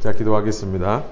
자, 기도하겠습니다.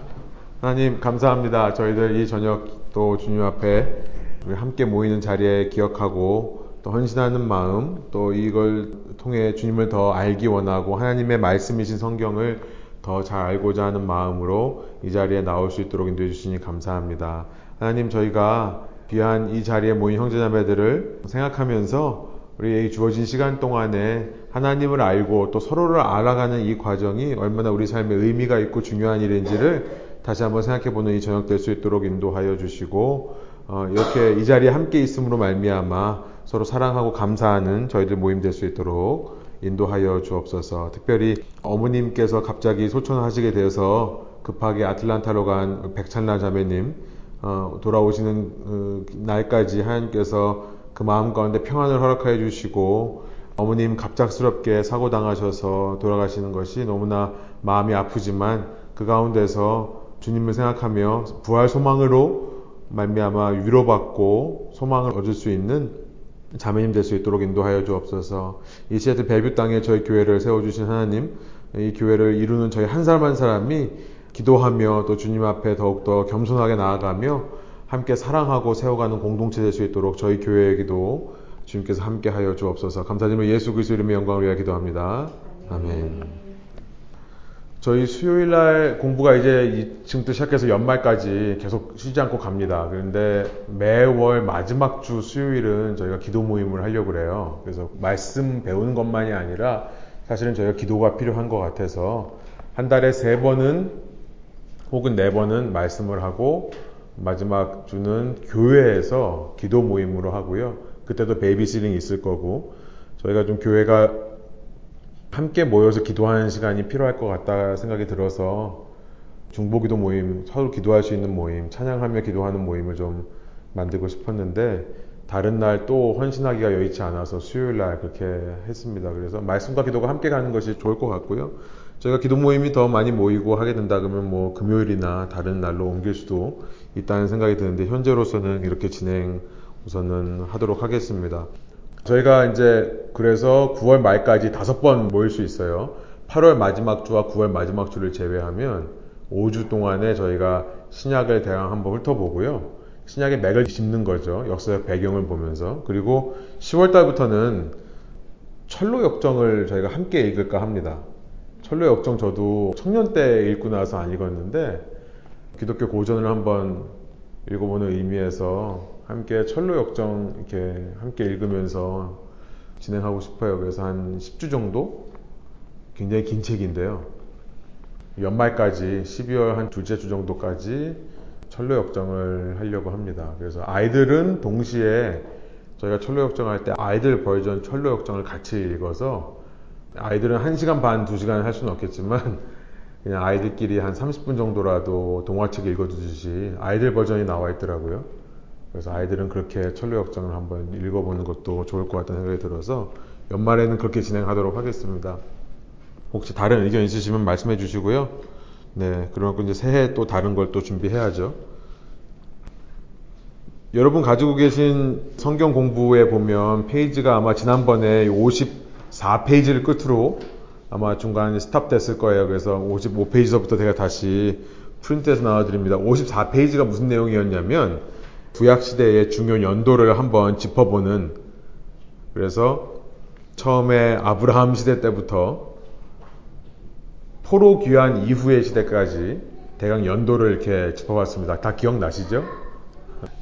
하나님, 감사합니다. 저희들 이 저녁 또 주님 앞에 우리 함께 모이는 자리에 기억하고 또 헌신하는 마음, 또 이걸 통해 주님을 더 알기 원하고 하나님의 말씀이신 성경을 더 잘 알고자 하는 마음으로 이 자리에 나올 수 있도록 인도해 주시니 감사합니다. 하나님, 저희가 귀한 이 자리에 모인 형제자매들을 생각하면서 우리의 주어진 시간 동안에 하나님을 알고 또 서로를 알아가는 이 과정이 얼마나 우리 삶에 의미가 있고 중요한 일인지를 다시 한번 생각해 보는 이 저녁 될 수 있도록 인도하여 주시고 어, 이렇게 이 자리에 함께 있음으로 말미암아 서로 사랑하고 감사하는 저희들 모임 될 수 있도록 인도하여 주옵소서. 특별히 어머님께서 갑자기 소천하시게 되어서 급하게 아틀란타로 간 백찬라 자매님 어, 돌아오시는 어, 날까지 하나님께서 그 마음 가운데 평안을 허락하여 주시고 어머님 갑작스럽게 사고 당하셔서 돌아가시는 것이 너무나 마음이 아프지만 그 가운데서 주님을 생각하며 부활 소망으로 말미암아 위로받고 소망을 얻을 수 있는 자매님 될 수 있도록 인도하여 주옵소서. 이 시애틀 벨뷰 땅에 저희 교회를 세워주신 하나님, 이 교회를 이루는 저희 한 사람 한 사람이 기도하며 또 주님 앞에 더욱더 겸손하게 나아가며 함께 사랑하고 세워가는 공동체 될 수 있도록 저희 교회에게도 주님께서 함께 하여 주옵소서. 감사드리며 예수 그리스도 이름의 영광을 위하여 기도합니다. 아멘. 저희 수요일 날 공부가 이제 지금부터 시작해서 연말까지 계속 쉬지 않고 갑니다. 그런데 매월 마지막 주 수요일은 저희가 기도 모임을 하려고 그래요. 그래서 말씀 배우는 것만이 아니라 사실은 저희가 기도가 필요한 것 같아서 한 달에 세 번은 혹은 네 번은 말씀을 하고 마지막 주는 교회에서 기도 모임으로 하고요. 그때도 babysitting 있을 거고 저희가 좀 교회가 함께 모여서 기도하는 시간이 필요할 것 같다 생각이 들어서 중보기도 모임, 서로 기도할 수 있는 모임, 찬양하며 기도하는 모임을 좀 만들고 싶었는데 다른 날 또 헌신하기가 여의치 않아서 수요일 날 그렇게 했습니다. 그래서 말씀과 기도가 함께 가는 것이 좋을 것 같고요. 저희가 기도 모임이 더 많이 모이고 하게 된다 그러면 뭐 금요일이나 다른 날로 옮길 수도 있다는 생각이 드는데 현재로서는 이렇게 진행 우선은 하도록 하겠습니다. 저희가 이제 그래서 9월 말까지 다섯 번 모일 수 있어요. 8월 마지막 주와 9월 마지막 주를 제외하면 5주 동안에 저희가 신약을 대강 한번 훑어보고요. 신약의 맥을 짚는 거죠. 역사적 배경을 보면서. 그리고 10월 달부터는 철로 역정을 저희가 함께 읽을까 합니다. 철로 역정 저도 청년 때 읽고 나서 안 읽었는데 기독교 고전을 한번 읽어보는 의미에서 함께 철로 역정 이렇게 함께 읽으면서 진행하고 싶어요. 그래서 한 10주 정도 굉장히 긴 책인데요. 연말까지 12월 한 둘째 주 정도까지 철로 역정을 하려고 합니다. 그래서 아이들은 동시에 저희가 철로 역정 할 때 아이들 버전 철로 역정을 같이 읽어서 아이들은 1시간 반, 2시간 할 수는 없겠지만 그냥 아이들끼리 한 30분 정도라도 동화책 읽어주듯이 아이들 버전이 나와 있더라고요. 그래서 아이들은 그렇게 철로 역정을 한번 읽어보는 것도 좋을 것 같다는 생각이 들어서 연말에는 그렇게 진행하도록 하겠습니다. 혹시 다른 의견 있으시면 말씀해 주시고요. 네, 그러고 이제 새해 또 다른 걸 또 준비해야죠. 여러분 가지고 계신 성경 공부에 보면 페이지가 아마 지난번에 54페이지를 끝으로 아마 중간에 스탑 됐을 거예요. 그래서 55페이지서부터 제가 다시 프린트해서 나와드립니다. 54페이지가 무슨 내용이었냐면 구약시대의 중요 연도를 한번 짚어보는 그래서 처음에 아브라함 시대 때부터 포로 귀환 이후의 시대까지 대강 연도를 이렇게 짚어봤습니다. 다 기억나시죠?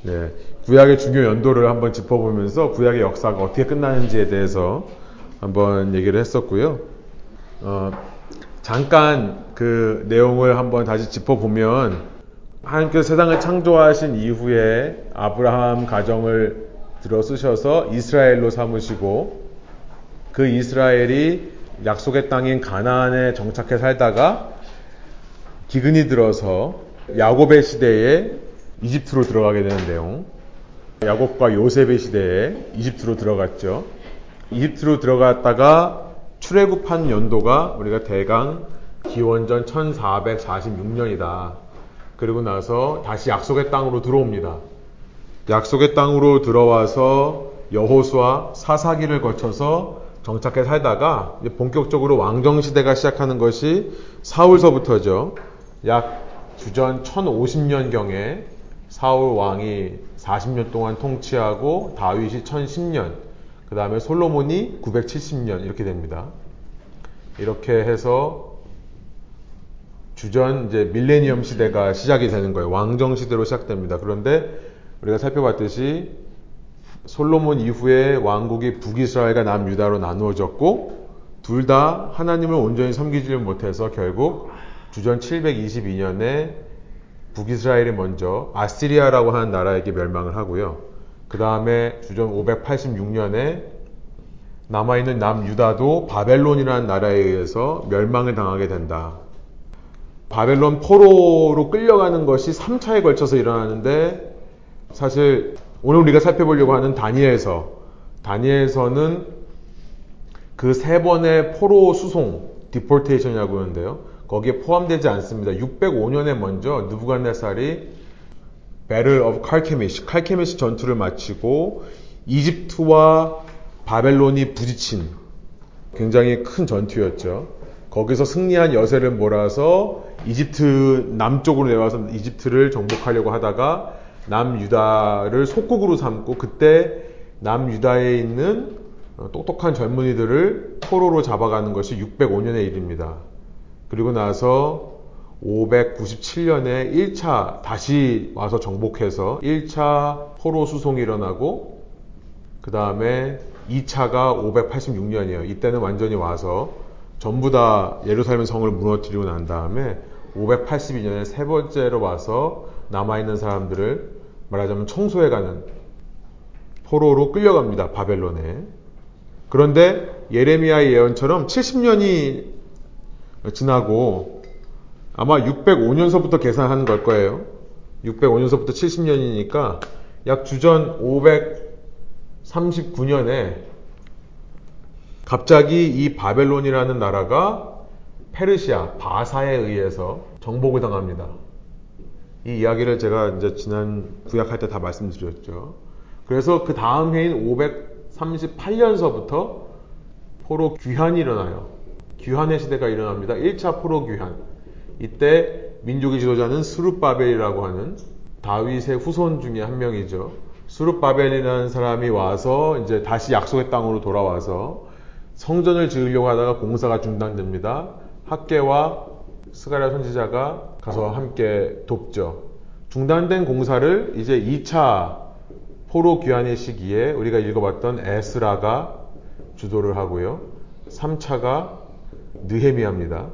네, 구약의 중요 연도를 한번 짚어보면서 구약의 역사가 어떻게 끝나는지에 대해서 한번 얘기를 했었고요. 어, 잠깐 그 내용을 한번 다시 짚어보면 하나님께서 세상을 창조하신 이후에 아브라함 가정을 들어 쓰셔서 이스라엘로 삼으시고 그 이스라엘이 약속의 땅인 가나안에 정착해 살다가 기근이 들어서 야곱의 시대에 이집트로 들어가게 되는 내용. 야곱과 요셉의 시대에 이집트로 들어갔죠. 이집트로 들어갔다가 출애굽한 연도가 우리가 대강 기원전 1446년이다. 그리고 나서 다시 약속의 땅으로 들어옵니다. 약속의 땅으로 들어와서 여호수아 사사기를 거쳐서 정착해 살다가 본격적으로 왕정 시대가 시작하는 것이 사울서부터죠. 약 주전 1050년경에 사울 왕이 40년 동안 통치하고 다윗이 1010년, 그 다음에 솔로몬이 970년 이렇게 됩니다. 이렇게 해서 주전 이제 밀레니엄 시대가 시작이 되는 거예요. 왕정 시대로 시작됩니다. 그런데 우리가 살펴봤듯이 솔로몬 이후에 왕국이 북이스라엘과 남유다로 나누어졌고 둘 다 하나님을 온전히 섬기지 못해서 결국 주전 722년에 북이스라엘이 먼저 아시리아라고 하는 나라에게 멸망을 하고요. 그 다음에 주전 586년에 남아있는 남유다도 바벨론이라는 나라에 의해서 멸망을 당하게 된다. 바벨론 포로로 끌려가는 것이 3차에 걸쳐서 일어나는데 사실 오늘 우리가 살펴보려고 하는 다니엘서 다니엘서는 그 세 번의 포로 수송 deportation이라고 하는데요. 거기에 포함되지 않습니다. 605년에 먼저 누부갓네살이 오브 칼케미시 칼케미시 전투를 마치고 이집트와 바벨론이 부딪힌 굉장히 큰 전투였죠. 거기서 승리한 여세를 몰아서 이집트 남쪽으로 내려와서 이집트를 정복하려고 하다가 남유다를 속국으로 삼고 그때 남유다에 있는 똑똑한 젊은이들을 포로로 잡아가는 것이 605년의 일입니다. 그리고 나서 597년에 1차 다시 와서 정복해서 1차 포로 수송이 일어나고 그 다음에 2차가 586년이에요. 이때는 완전히 와서 전부 다 예루살렘 성을 무너뜨리고 난 다음에 582년에 세 번째로 와서 남아있는 사람들을 말하자면 청소해가는 포로로 끌려갑니다. 바벨론에. 그런데 예레미야의 예언처럼 70년이 지나고 아마 605년서부터 계산하는 걸 거예요. 605년서부터 70년이니까 약 주전 539년에 갑자기 이 바벨론이라는 나라가 페르시아, 바사에 의해서 정복을 당합니다. 이 이야기를 제가 이제 지난 구약할 때 다 말씀드렸죠. 그래서 그 다음 해인 538년서부터 포로 귀환이 일어나요. 귀환의 시대가 일어납니다. 1차 포로 귀환. 이때 민족의 지도자는 수룹바벨이라고 하는 다윗의 후손 중에 한 명이죠. 수룹바벨이라는 사람이 와서 이제 다시 약속의 땅으로 돌아와서 성전을 지으려고 하다가 공사가 중단됩니다. 학계와 스가랴 선지자가 가서 함께 돕죠. 중단된 공사를 이제 2차 포로 귀환의 시기에 우리가 읽어봤던 에스라가 주도를 하고요. 3차가 느헤미야입니다.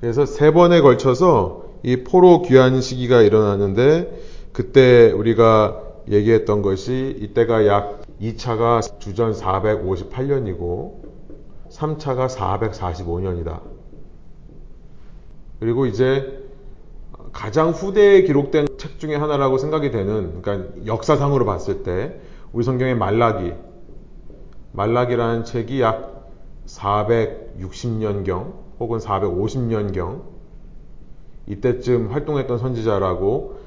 그래서 세 번에 걸쳐서 이 포로 귀환 시기가 일어나는데 그때 우리가 얘기했던 것이 이때가 약 2차가 주전 458년이고 3차가 445년이다. 그리고 이제 가장 후대에 기록된 책 중에 하나라고 생각이 되는, 그러니까 역사상으로 봤을 때 우리 성경의 말라기, 말라기라는 책이 약 460년경 혹은 450년경 이때쯤 활동했던 선지자라고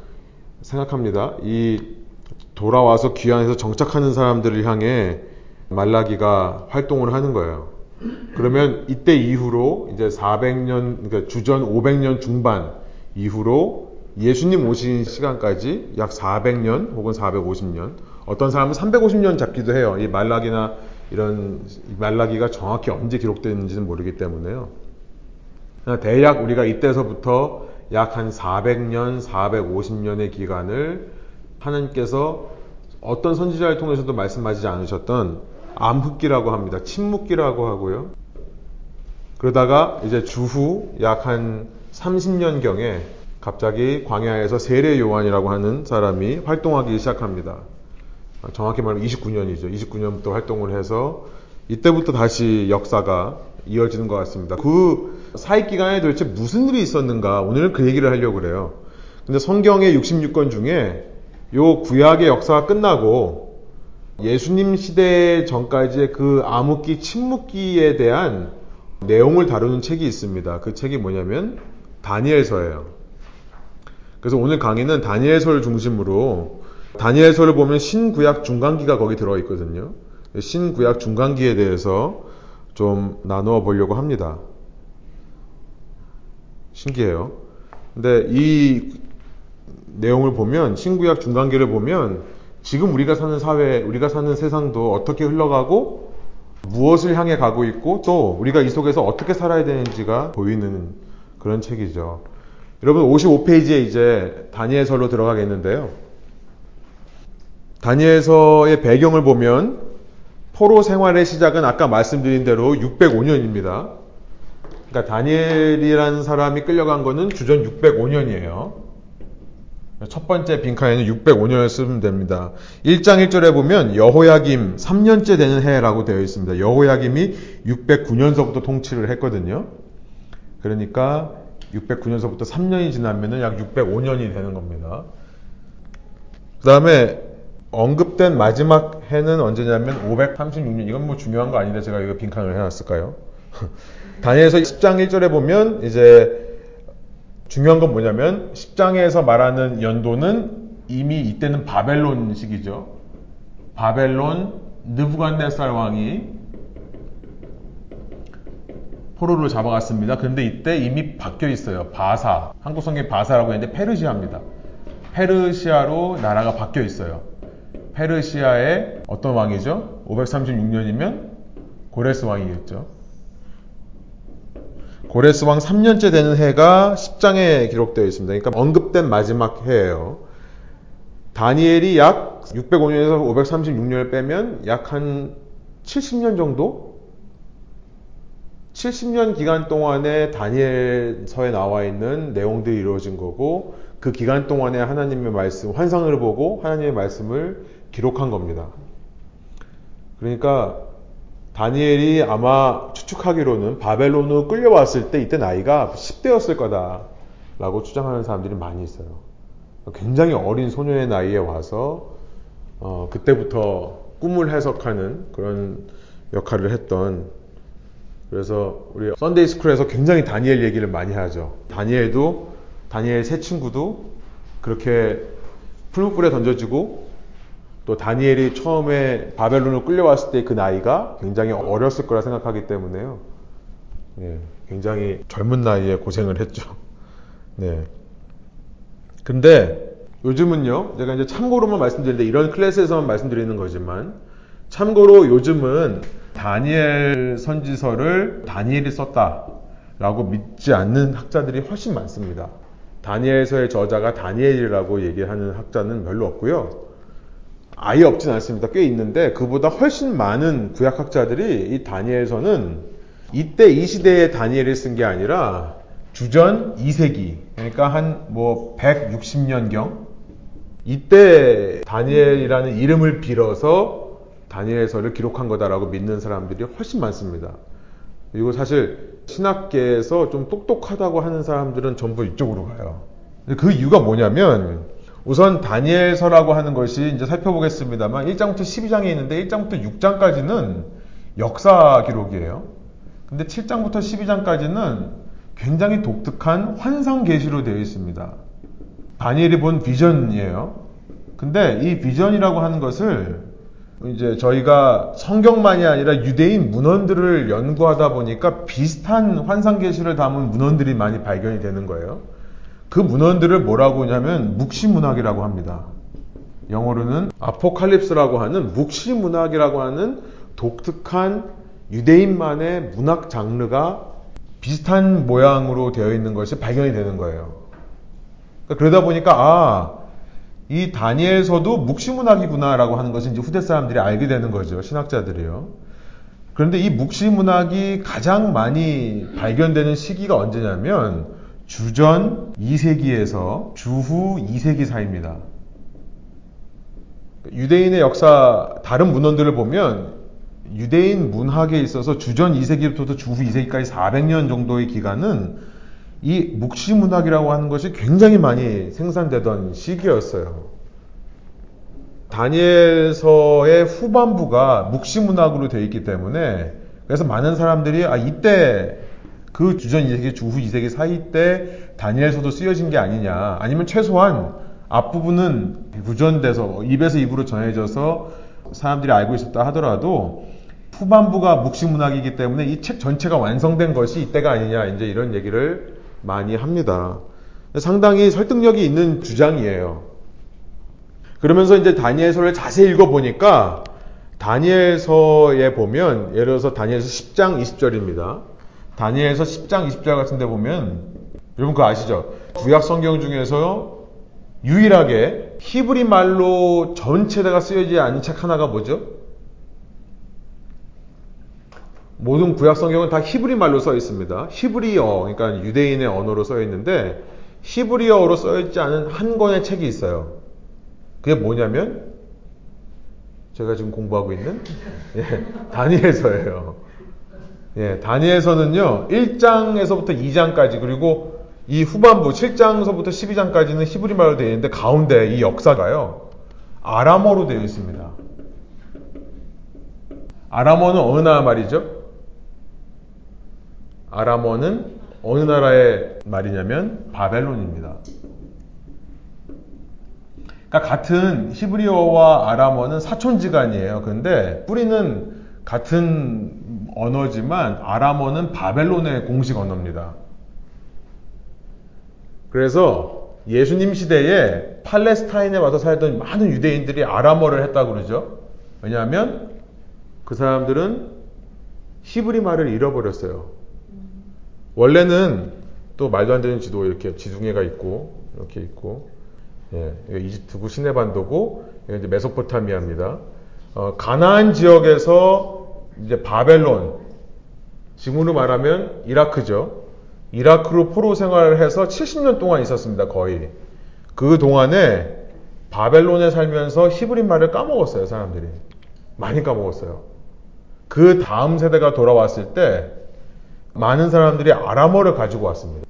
생각합니다. 이 돌아와서 귀환해서 정착하는 사람들을 향해 말라기가 활동을 하는 거예요. 그러면 이때 이후로 이제 400년, 그러니까 주전 500년 중반 이후로 예수님 오신 시간까지 약 400년 혹은 450년, 어떤 사람은 350년 잡기도 해요. 이 말라기나 이런 말라기가 정확히 언제 기록되는지는 모르기 때문에요. 대략 우리가 이때서부터 약 한 400년, 450년의 기간을 하나님께서 어떤 선지자를 통해서도 말씀하지 않으셨던 암흑기라고 합니다. 침묵기라고 하고요. 그러다가 이제 주후 약 한 30년경에 갑자기 광야에서 세례 요한이라고 하는 사람이 활동하기 시작합니다. 정확히 말하면 29년이죠. 29년부터 활동을 해서 이때부터 다시 역사가 이어지는 것 같습니다. 그 사익 기간에 도대체 무슨 일이 있었는가? 오늘은 그 얘기를 하려고 그래요. 근데 성경의 66권 중에 요 구약의 역사가 끝나고 예수님 시대 전까지의 그 암흑기, 침묵기에 대한 내용을 다루는 책이 있습니다. 그 책이 뭐냐면 다니엘서예요. 그래서 오늘 강의는 다니엘서를 중심으로 다니엘서를 보면 신구약 중간기가 거기 들어 있거든요. 신구약 중간기에 대해서 좀 나누어 보려고 합니다. 신기해요. 근데 이 내용을 보면 신구약 중간기를 보면 지금 우리가 사는 사회, 우리가 사는 세상도 어떻게 흘러가고 무엇을 향해 가고 있고 또 우리가 이 속에서 어떻게 살아야 되는지가 보이는 그런 책이죠. 여러분 55페이지에 이제 다니엘서로 들어가겠는데요. 다니엘서의 배경을 보면 포로 생활의 시작은 아까 말씀드린 대로 605년입니다. 그러니까 다니엘이라는 사람이 끌려간 거는 주전 605년이에요. 첫 번째 빈칸에는 605년을 쓰면 됩니다. 1장 1절에 보면 여호야김 3년째 되는 해라고 되어 있습니다. 여호야김이 609년서부터 통치를 했거든요. 그러니까 609년서부터 3년이 지나면은 약 605년이 되는 겁니다. 그 다음에 언급된 마지막 해는 언제냐면 536년. 이건 뭐 중요한 거 아닌데 제가 이거 빈칸을 해놨을까요? 다니엘서 10장 1절에 보면 이제 중요한 건 뭐냐면 10장에서 말하는 연도는 이미 이때는 바벨론 시기죠. 바벨론 느부갓네살 왕이 포로를 잡아갔습니다. 그런데 이때 이미 바뀌어 있어요. 바사. 한국 성경 바사라고 했는데 페르시아입니다. 페르시아로 나라가 바뀌어 있어요. 페르시아의 어떤 왕이죠? 536년이면 고레스 왕이겠죠. 고레스 왕 3년째 되는 해가 10장에 기록되어 있습니다. 그러니까 언급된 마지막 해예요. 다니엘이 약 605년에서 536년을 빼면 약 한 70년 정도? 70년 기간 동안에 다니엘서에 나와 있는 내용들이 이루어진 거고 그 기간 동안에 하나님의 말씀, 환상을 보고 하나님의 말씀을 기록한 겁니다. 그러니까 다니엘이 아마 추측하기로는 바벨론으로 끌려왔을 때 이때 나이가 10대였을 거다라고 추정하는 사람들이 많이 있어요. 굉장히 어린 소년의 나이에 와서 어, 그때부터 꿈을 해석하는 그런 역할을 했던 그래서 우리 Sunday school에서 굉장히 다니엘 얘기를 많이 하죠. 다니엘도 다니엘 세 친구도 그렇게 풀무불에 던져지고 또 다니엘이 처음에 바벨론으로 끌려왔을 때 그 나이가 굉장히 어렸을 거라 생각하기 때문에요. 네, 굉장히 젊은 나이에 고생을 했죠. 네. 근데 요즘은요, 제가 이제 참고로만 말씀드리는데 이런 클래스에서만 말씀드리는 거지만 참고로 요즘은 다니엘 선지서를 다니엘이 썼다라고 믿지 않는 학자들이 훨씬 많습니다. 다니엘서의 저자가 다니엘이라고 얘기하는 학자는 별로 없고요. 아예 없진 않습니다. 꽤 있는데 그보다 훨씬 많은 구약학자들이 이 다니엘서는 이때 이 시대에 다니엘을 쓴 게 아니라 주전 2세기 그러니까 한 뭐 160년경 이때 다니엘이라는 이름을 빌어서 다니엘서를 기록한 거다라고 믿는 사람들이 훨씬 많습니다. 그리고 사실 신학계에서 좀 똑똑하다고 하는 사람들은 전부 이쪽으로 가요. 그 이유가 뭐냐면 우선 다니엘서라고 하는 것이 이제 살펴보겠습니다만 1장부터 12장에 있는데 1장부터 6장까지는 역사 기록이에요. 근데 7장부터 12장까지는 굉장히 독특한 환상 계시로 되어 있습니다. 다니엘이 본 비전이에요. 근데 이 비전이라고 하는 것을 이제 저희가 성경만이 아니라 유대인 문헌들을 연구하다 보니까 비슷한 환상 계시를 담은 문헌들이 많이 발견이 되는 거예요. 그 문헌들을 뭐라고 하냐면 묵시문학이라고 합니다. 영어로는 아포칼립스라고 하는 묵시문학이라고 하는 독특한 유대인만의 문학 장르가 비슷한 모양으로 되어 있는 것이 발견이 되는 거예요. 그러니까 그러다 보니까 아, 이 다니엘서도 묵시문학이구나라고 하는 것을 이제 후대 사람들이 알게 되는 거죠. 신학자들이요. 그런데 이 묵시문학이 가장 많이 발견되는 시기가 언제냐면 주전 2세기에서 주후 2세기 사이입니다. 유대인의 역사 다른 문헌들을 보면 유대인 문학에 있어서 주전 2세기부터 주후 2세기까지 400년 정도의 기간은 이 묵시 문학이라고 하는 것이 굉장히 많이 생산되던 시기였어요. 다니엘서의 후반부가 묵시 문학으로 되어 있기 때문에 그래서 많은 사람들이 아 이때 그 주전 2세기, 주후 2세기 사이 때 다니엘서도 쓰여진 게 아니냐. 아니면 최소한 앞부분은 구전돼서 입에서 입으로 전해져서 사람들이 알고 있었다 하더라도 후반부가 묵시 문학이기 때문에 이 책 전체가 완성된 것이 이때가 아니냐. 이제 이런 얘기를 많이 합니다. 상당히 설득력이 있는 주장이에요. 그러면서 이제 다니엘서를 자세히 읽어보니까 다니엘서에 보면 예를 들어서 다니엘서 10장 20절입니다. 다니엘서 10장 20절 같은 데 보면 여러분 그거 아시죠? 구약 성경 중에서 유일하게 히브리 말로 전체가 쓰여지지 않은 책 하나가 뭐죠? 모든 구약 성경은 다 히브리 말로 써 있습니다. 히브리어, 그러니까 유대인의 언어로 써 있는데 히브리어로 써 있지 않은 한 권의 책이 있어요. 그게 뭐냐면 제가 지금 공부하고 있는 예, 다니엘서예요. 예, 다니엘서는요. 1장에서부터 2장까지 그리고 이 후반부 7장서부터 12장까지는 히브리 말로 되어 있는데 가운데 이 역사가요. 아람어로 되어 있습니다. 아람어는 어느 나라 말이죠? 아람어는 어느 나라의 말이냐면 바벨론입니다. 그러니까 같은 히브리어와 아람어는 사촌지간이에요. 그런데 뿌리는 같은 언어지만 아람어는 바벨론의 공식 언어입니다. 그래서 예수님 시대에 팔레스타인에 와서 살던 많은 유대인들이 아람어를 했다고 그러죠. 왜냐하면 그 사람들은 히브리 말을 잃어버렸어요. 원래는 또 말도 안 되는 지도 이렇게 지중해가 있고 이렇게 있고 예, 이집트고 시내반도고 이제 메소포타미아입니다. 어, 가나안 지역에서 이제 바벨론 지금으로 말하면 이라크죠. 이라크로 포로 생활을 해서 70년 동안 있었습니다. 거의 그 동안에 바벨론에 살면서 히브리 말을 까먹었어요. 사람들이 많이 까먹었어요. 그 다음 세대가 돌아왔을 때 많은 사람들이 아람어를 가지고 왔습니다.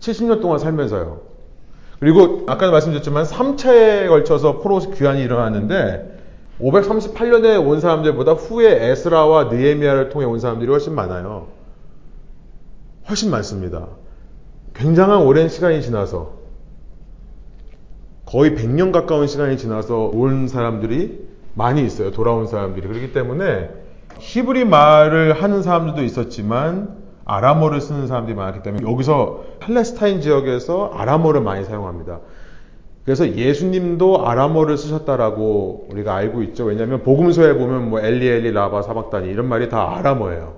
70년 동안 살면서요. 그리고 아까도 말씀드렸지만 3차에 걸쳐서 포로 귀환이 일어났는데 538년에 온 사람들보다 후에 에스라와 느에미아를 통해 온 사람들이 훨씬 많아요. 훨씬 많습니다. 굉장한 오랜 시간이 지나서 거의 100년 가까운 시간이 지나서 온 사람들이 많이 있어요. 돌아온 사람들이. 그렇기 때문에 히브리 말을 하는 사람들도 있었지만 아람어를 쓰는 사람들이 많았기 때문에 여기서 팔레스타인 지역에서 아람어를 많이 사용합니다. 그래서 예수님도 아람어를 쓰셨다라고 우리가 알고 있죠. 왜냐하면 복음서에 보면 뭐 엘리 엘리 라바 사박다니 이런 말이 다 아람어예요.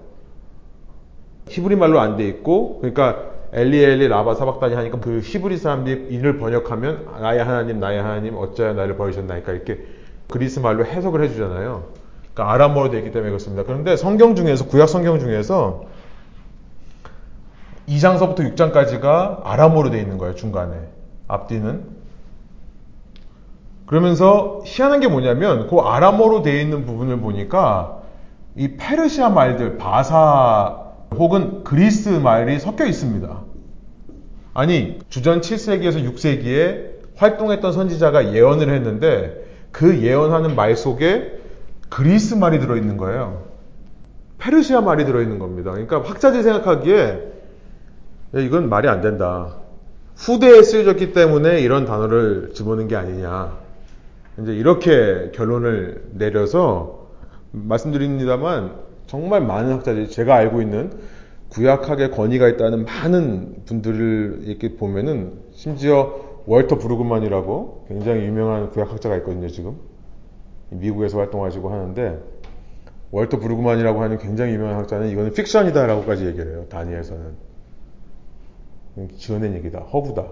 히브리 말로 안 돼 있고 그러니까 엘리 엘리 라바 사박다니 하니까 그 히브리 사람들이 이를 번역하면 나의 하나님 나의 하나님 어찌하여 나를 버리셨나니까 이렇게 그리스 말로 해석을 해주잖아요. 그러니까 아람어로 되어 있기 때문에 그렇습니다. 그런데 성경 중에서 구약 성경 중에서 2장서부터 6장까지가 아람어로 되어 있는 거예요. 중간에 앞뒤는 그러면서 희한한 게 뭐냐면 그 아람어로 되어 있는 부분을 보니까 이 페르시아 말들 바사 혹은 그리스 말이 섞여 있습니다. 아니 주전 7세기에서 6세기에 활동했던 선지자가 예언을 했는데 그 예언하는 말 속에 그리스 말이 들어있는 거예요. 페르시아 말이 들어있는 겁니다. 그러니까 학자들이 생각하기에 이건 말이 안 된다. 후대에 쓰여졌기 때문에 이런 단어를 집어넣은 게 아니냐. 이제 이렇게 결론을 내려서 말씀드립니다만 정말 많은 학자들이 제가 알고 있는 구약학에 권위가 있다는 많은 분들을 이렇게 보면은 심지어 월터 브루그만이라고 굉장히 유명한 구약학자가 있거든요, 지금. 미국에서 활동하시고 하는데 월터 브루그만이라고 하는 굉장히 유명한 학자는 이거는 픽션이다라고까지 얘기를 해요. 다니엘서는. 지어낸 얘기다. 허구다.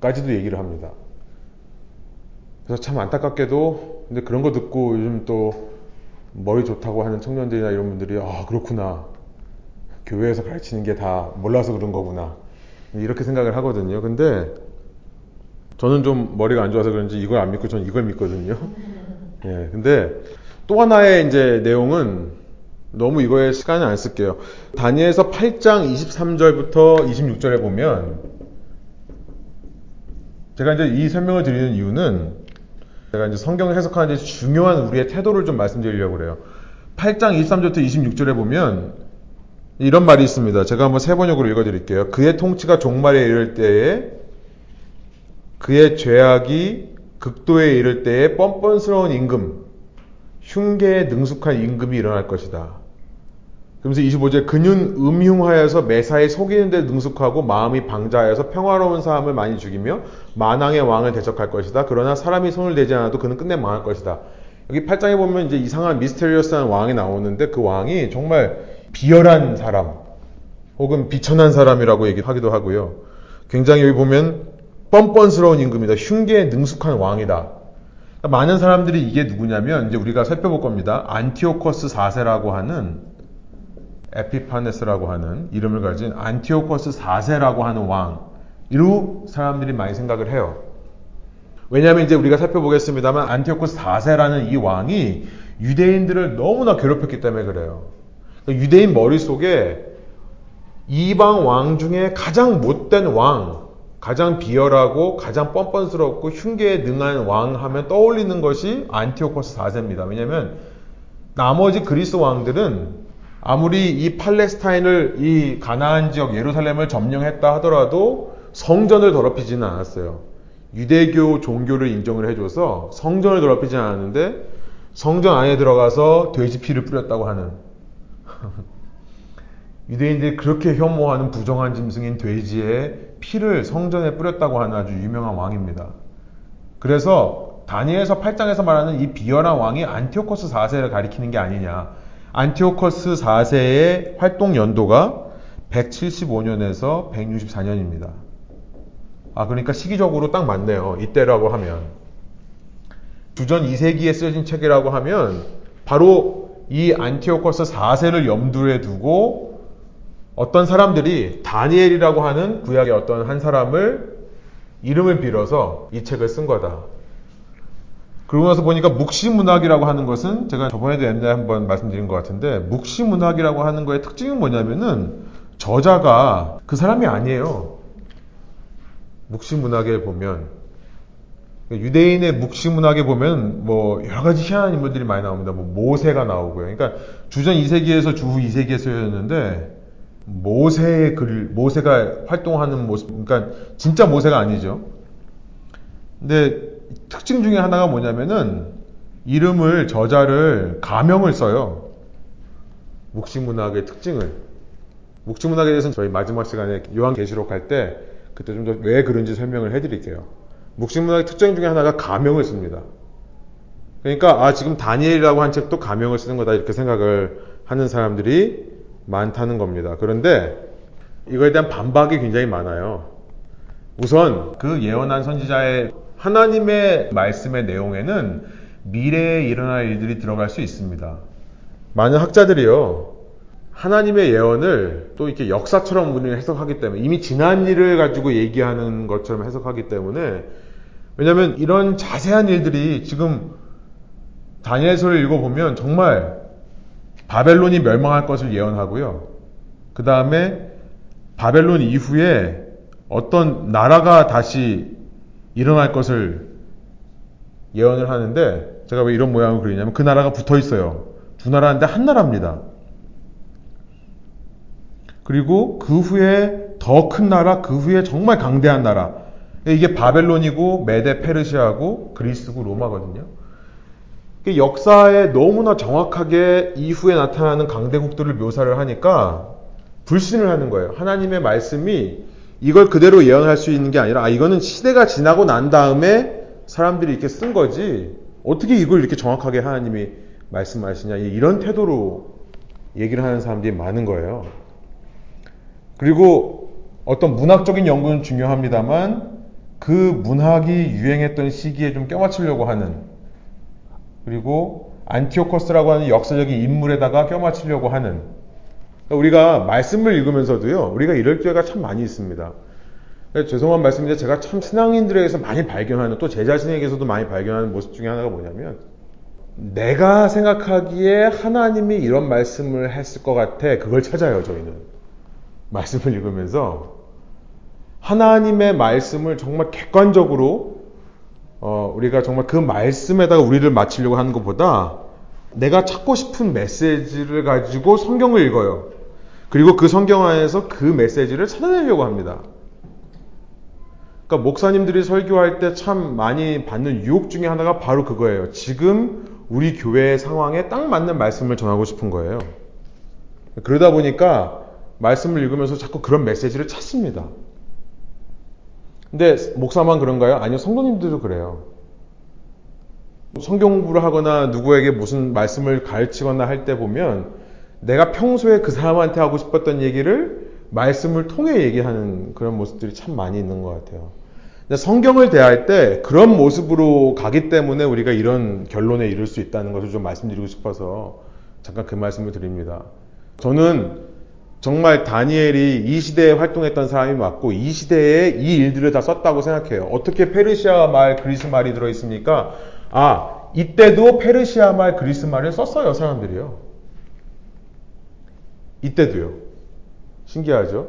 까지도 얘기를 합니다. 그래서 참 안타깝게도 근데 그런 거 듣고 요즘 또 머리 좋다고 하는 청년들이나 이런 분들이 아 그렇구나. 교회에서 가르치는 게 다 몰라서 그런 거구나. 이렇게 생각을 하거든요. 근데 저는 좀 머리가 안 좋아서 그런지 이걸 안 믿고 저는 이걸 믿거든요. 예 근데 또 하나의 이제 내용은 너무 이거에 시간을 안 쓸게요. 다니엘서 8장 23절부터 26절에 보면 제가 이제 이 설명을 드리는 이유는 제가 이제 성경을 해석하는 데 중요한 우리의 태도를 좀 말씀드리려고 그래요. 8장 23절부터 26절에 보면 이런 말이 있습니다. 제가 한번 세 번역으로 읽어드릴게요. 그의 통치가 종말에 이를 때에 그의 죄악이 극도에 이를 때에 뻔뻔스러운 임금, 흉계에 능숙한 임금이 일어날 것이다. 그러면서 25절 그는 음흉하여서 매사에 속이는 데 능숙하고 마음이 방자하여서 평화로운 사람을 많이 죽이며 만왕의 왕을 대적할 것이다. 그러나 사람이 손을 대지 않아도 그는 끝내 망할 것이다. 여기 8장에 보면 이제 이상한 mysterious한 왕이 나오는데 그 왕이 정말 비열한 사람 혹은 비천한 사람이라고 얘기하기도 하고요. 굉장히 여기 보면 뻔뻔스러운 임금이다. 흉계에 능숙한 왕이다. 많은 사람들이 이게 누구냐면 이제 우리가 살펴볼 겁니다. 안티오커스 4세라고 하는 에피파네스라고 하는 이름을 가진 안티오커스 4세라고 하는 왕으로 사람들이 많이 생각을 해요. 왜냐하면 이제 우리가 살펴보겠습니다만 안티오커스 4세라는 이 왕이 유대인들을 너무나 괴롭혔기 때문에 그래요. 그러니까 유대인 머릿속에 이방 왕 중에 가장 못된 왕, 가장 비열하고 가장 뻔뻔스럽고 흉계에 능한 왕 하면 떠올리는 것이 안티오코스 4세입니다. 왜냐하면 나머지 그리스 왕들은 아무리 이 팔레스타인을 이 가나안 지역 예루살렘을 점령했다 하더라도 성전을 더럽히지는 않았어요. 유대교 종교를 인정을 해줘서 성전을 더럽히지 않았는데 성전 안에 들어가서 돼지 피를 뿌렸다고 하는 유대인들이 그렇게 혐오하는 부정한 짐승인 돼지의 피를 성전에 뿌렸다고 하는 아주 유명한 왕입니다. 그래서 다니엘서 8장에서 말하는 이 비열한 왕이 안티오코스 4세를 가리키는 게 아니냐. 안티오코스 4세의 활동 연도가 175년에서 164년입니다. 아, 그러니까 시기적으로 딱 맞네요. 이때라고 하면. 주전 2세기에 쓰여진 책이라고 하면 바로 이 안티오코스 4세를 염두에 두고 어떤 사람들이 다니엘이라고 하는 구약의 어떤 한 사람을 이름을 빌어서 이 책을 쓴 거다. 그러고 나서 보니까 묵시문학이라고 하는 것은 제가 저번에도 옛날에 한번 말씀드린 것 같은데 묵시문학이라고 하는 거의 특징은 뭐냐면은 저자가 그 사람이 아니에요. 묵시문학에 보면 유대인의 묵시문학에 보면 뭐 여러 가지 희한한 인물들이 많이 나옵니다. 뭐 모세가 나오고요. 그러니까 주전 2세기에서 주후 2세기에 쓰여졌는데 모세의 글, 모세가 활동하는 모습, 그러니까 진짜 모세가 아니죠. 근데 특징 중에 하나가 뭐냐면은 이름을 저자를 가명을 써요. 묵시문학의 특징을. 묵시문학에 대해서는 저희 마지막 시간에 요한계시록 할 때 그때 좀 더 왜 그런지 설명을 해드릴게요. 묵시문학의 특징 중에 하나가 가명을 씁니다. 그러니까 아 지금 다니엘이라고 한 책도 가명을 쓰는 거다 이렇게 생각을 하는 사람들이 많다는 겁니다. 그런데 이거에 대한 반박이 굉장히 많아요. 우선 그 예언한 선지자의 하나님의 말씀의 내용에는 미래에 일어날 일들이 들어갈 수 있습니다. 많은 학자들이요. 하나님의 예언을 또 이렇게 역사처럼 우리는 해석하기 때문에 이미 지난 일을 가지고 얘기하는 것처럼 해석하기 때문에 왜냐하면 이런 자세한 일들이 지금 다니엘서를 읽어보면 정말 바벨론이 멸망할 것을 예언하고요. 그 다음에 바벨론 이후에 어떤 나라가 다시 일어날 것을 예언을 하는데 제가 왜 이런 모양을 그리냐면 그 나라가 붙어 있어요. 두 나라인데 한 나라입니다. 그리고 그 후에 더 큰 나라, 그 후에 정말 강대한 나라. 이게 바벨론이고 메데 페르시아고 그리스고 로마거든요. 그 역사에 너무나 정확하게 이후에 나타나는 강대국들을 묘사를 하니까 불신을 하는 거예요. 하나님의 말씀이 이걸 그대로 예언할 수 있는 게 아니라 아 이거는 시대가 지나고 난 다음에 사람들이 이렇게 쓴 거지 어떻게 이걸 이렇게 정확하게 하나님이 말씀하시냐 이런 태도로 얘기를 하는 사람들이 많은 거예요. 그리고 어떤 문학적인 연구는 중요합니다만 그 문학이 유행했던 시기에 좀 껴맞추려고 하는 그리고 안티오커스라고 하는 역사적인 인물에다가 껴맞추려고 하는 우리가 말씀을 읽으면서도요 우리가 이럴 기회가 참 많이 있습니다. 죄송한 말씀인데 제가 참 신앙인들에게서 많이 발견하는 또 제 자신에게서도 많이 발견하는 모습 중에 하나가 뭐냐면 내가 생각하기에 하나님이 이런 말씀을 했을 것 같아 그걸 찾아요 저희는 말씀을 읽으면서 하나님의 말씀을 정말 객관적으로 어, 우리가 정말 그 말씀에다가 우리를 맞추려고 하는 것보다 내가 찾고 싶은 메시지를 가지고 성경을 읽어요. 그리고 그 성경 안에서 그 메시지를 찾아내려고 합니다. 그러니까 목사님들이 설교할 때 참 많이 받는 유혹 중에 하나가 바로 그거예요. 지금 우리 교회의 상황에 딱 맞는 말씀을 전하고 싶은 거예요. 그러다 보니까 말씀을 읽으면서 자꾸 그런 메시지를 찾습니다. 근데 목사만 그런가요? 아니요, 성도님들도 그래요. 성경 공부를 하거나 누구에게 무슨 말씀을 가르치거나 할 때 보면 내가 평소에 그 사람한테 하고 싶었던 얘기를 말씀을 통해 얘기하는 그런 모습들이 참 많이 있는 것 같아요. 성경을 대할 때 그런 모습으로 가기 때문에 우리가 이런 결론에 이를 수 있다는 것을 좀 말씀드리고 싶어서 잠깐 그 말씀을 드립니다. 저는 정말 다니엘이 이 시대에 활동했던 사람이 맞고 이 시대에 이 일들을 다 썼다고 생각해요. 어떻게 페르시아 말, 그리스 말이 들어있습니까? 아, 이때도 페르시아 말, 그리스 말을 썼어요, 사람들이요. 이때도요. 신기하죠?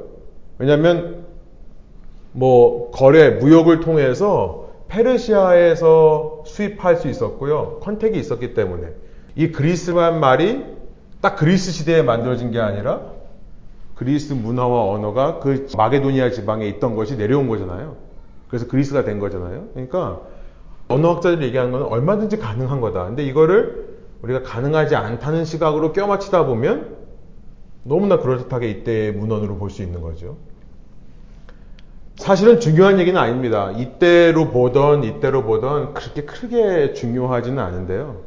왜냐면, 뭐, 거래, 무역을 통해서 페르시아에서 수입할 수 있었고요. 컨택이 있었기 때문에. 이 그리스만 말이 딱 그리스 시대에 만들어진 게 아니라 그리스 문화와 언어가 그 마게도니아 지방에 있던 것이 내려온 거잖아요. 그래서 그리스가 된 거잖아요. 그러니까 언어학자들이 얘기하는 건 얼마든지 가능한 거다. 근데 이거를 우리가 가능하지 않다는 시각으로 껴맞추다 보면 너무나 그럴듯하게 이때의 문헌으로 볼 수 있는 거죠. 사실은 중요한 얘기는 아닙니다. 이때로 보던 이때로 보던 그렇게 크게 중요하지는 않은데요.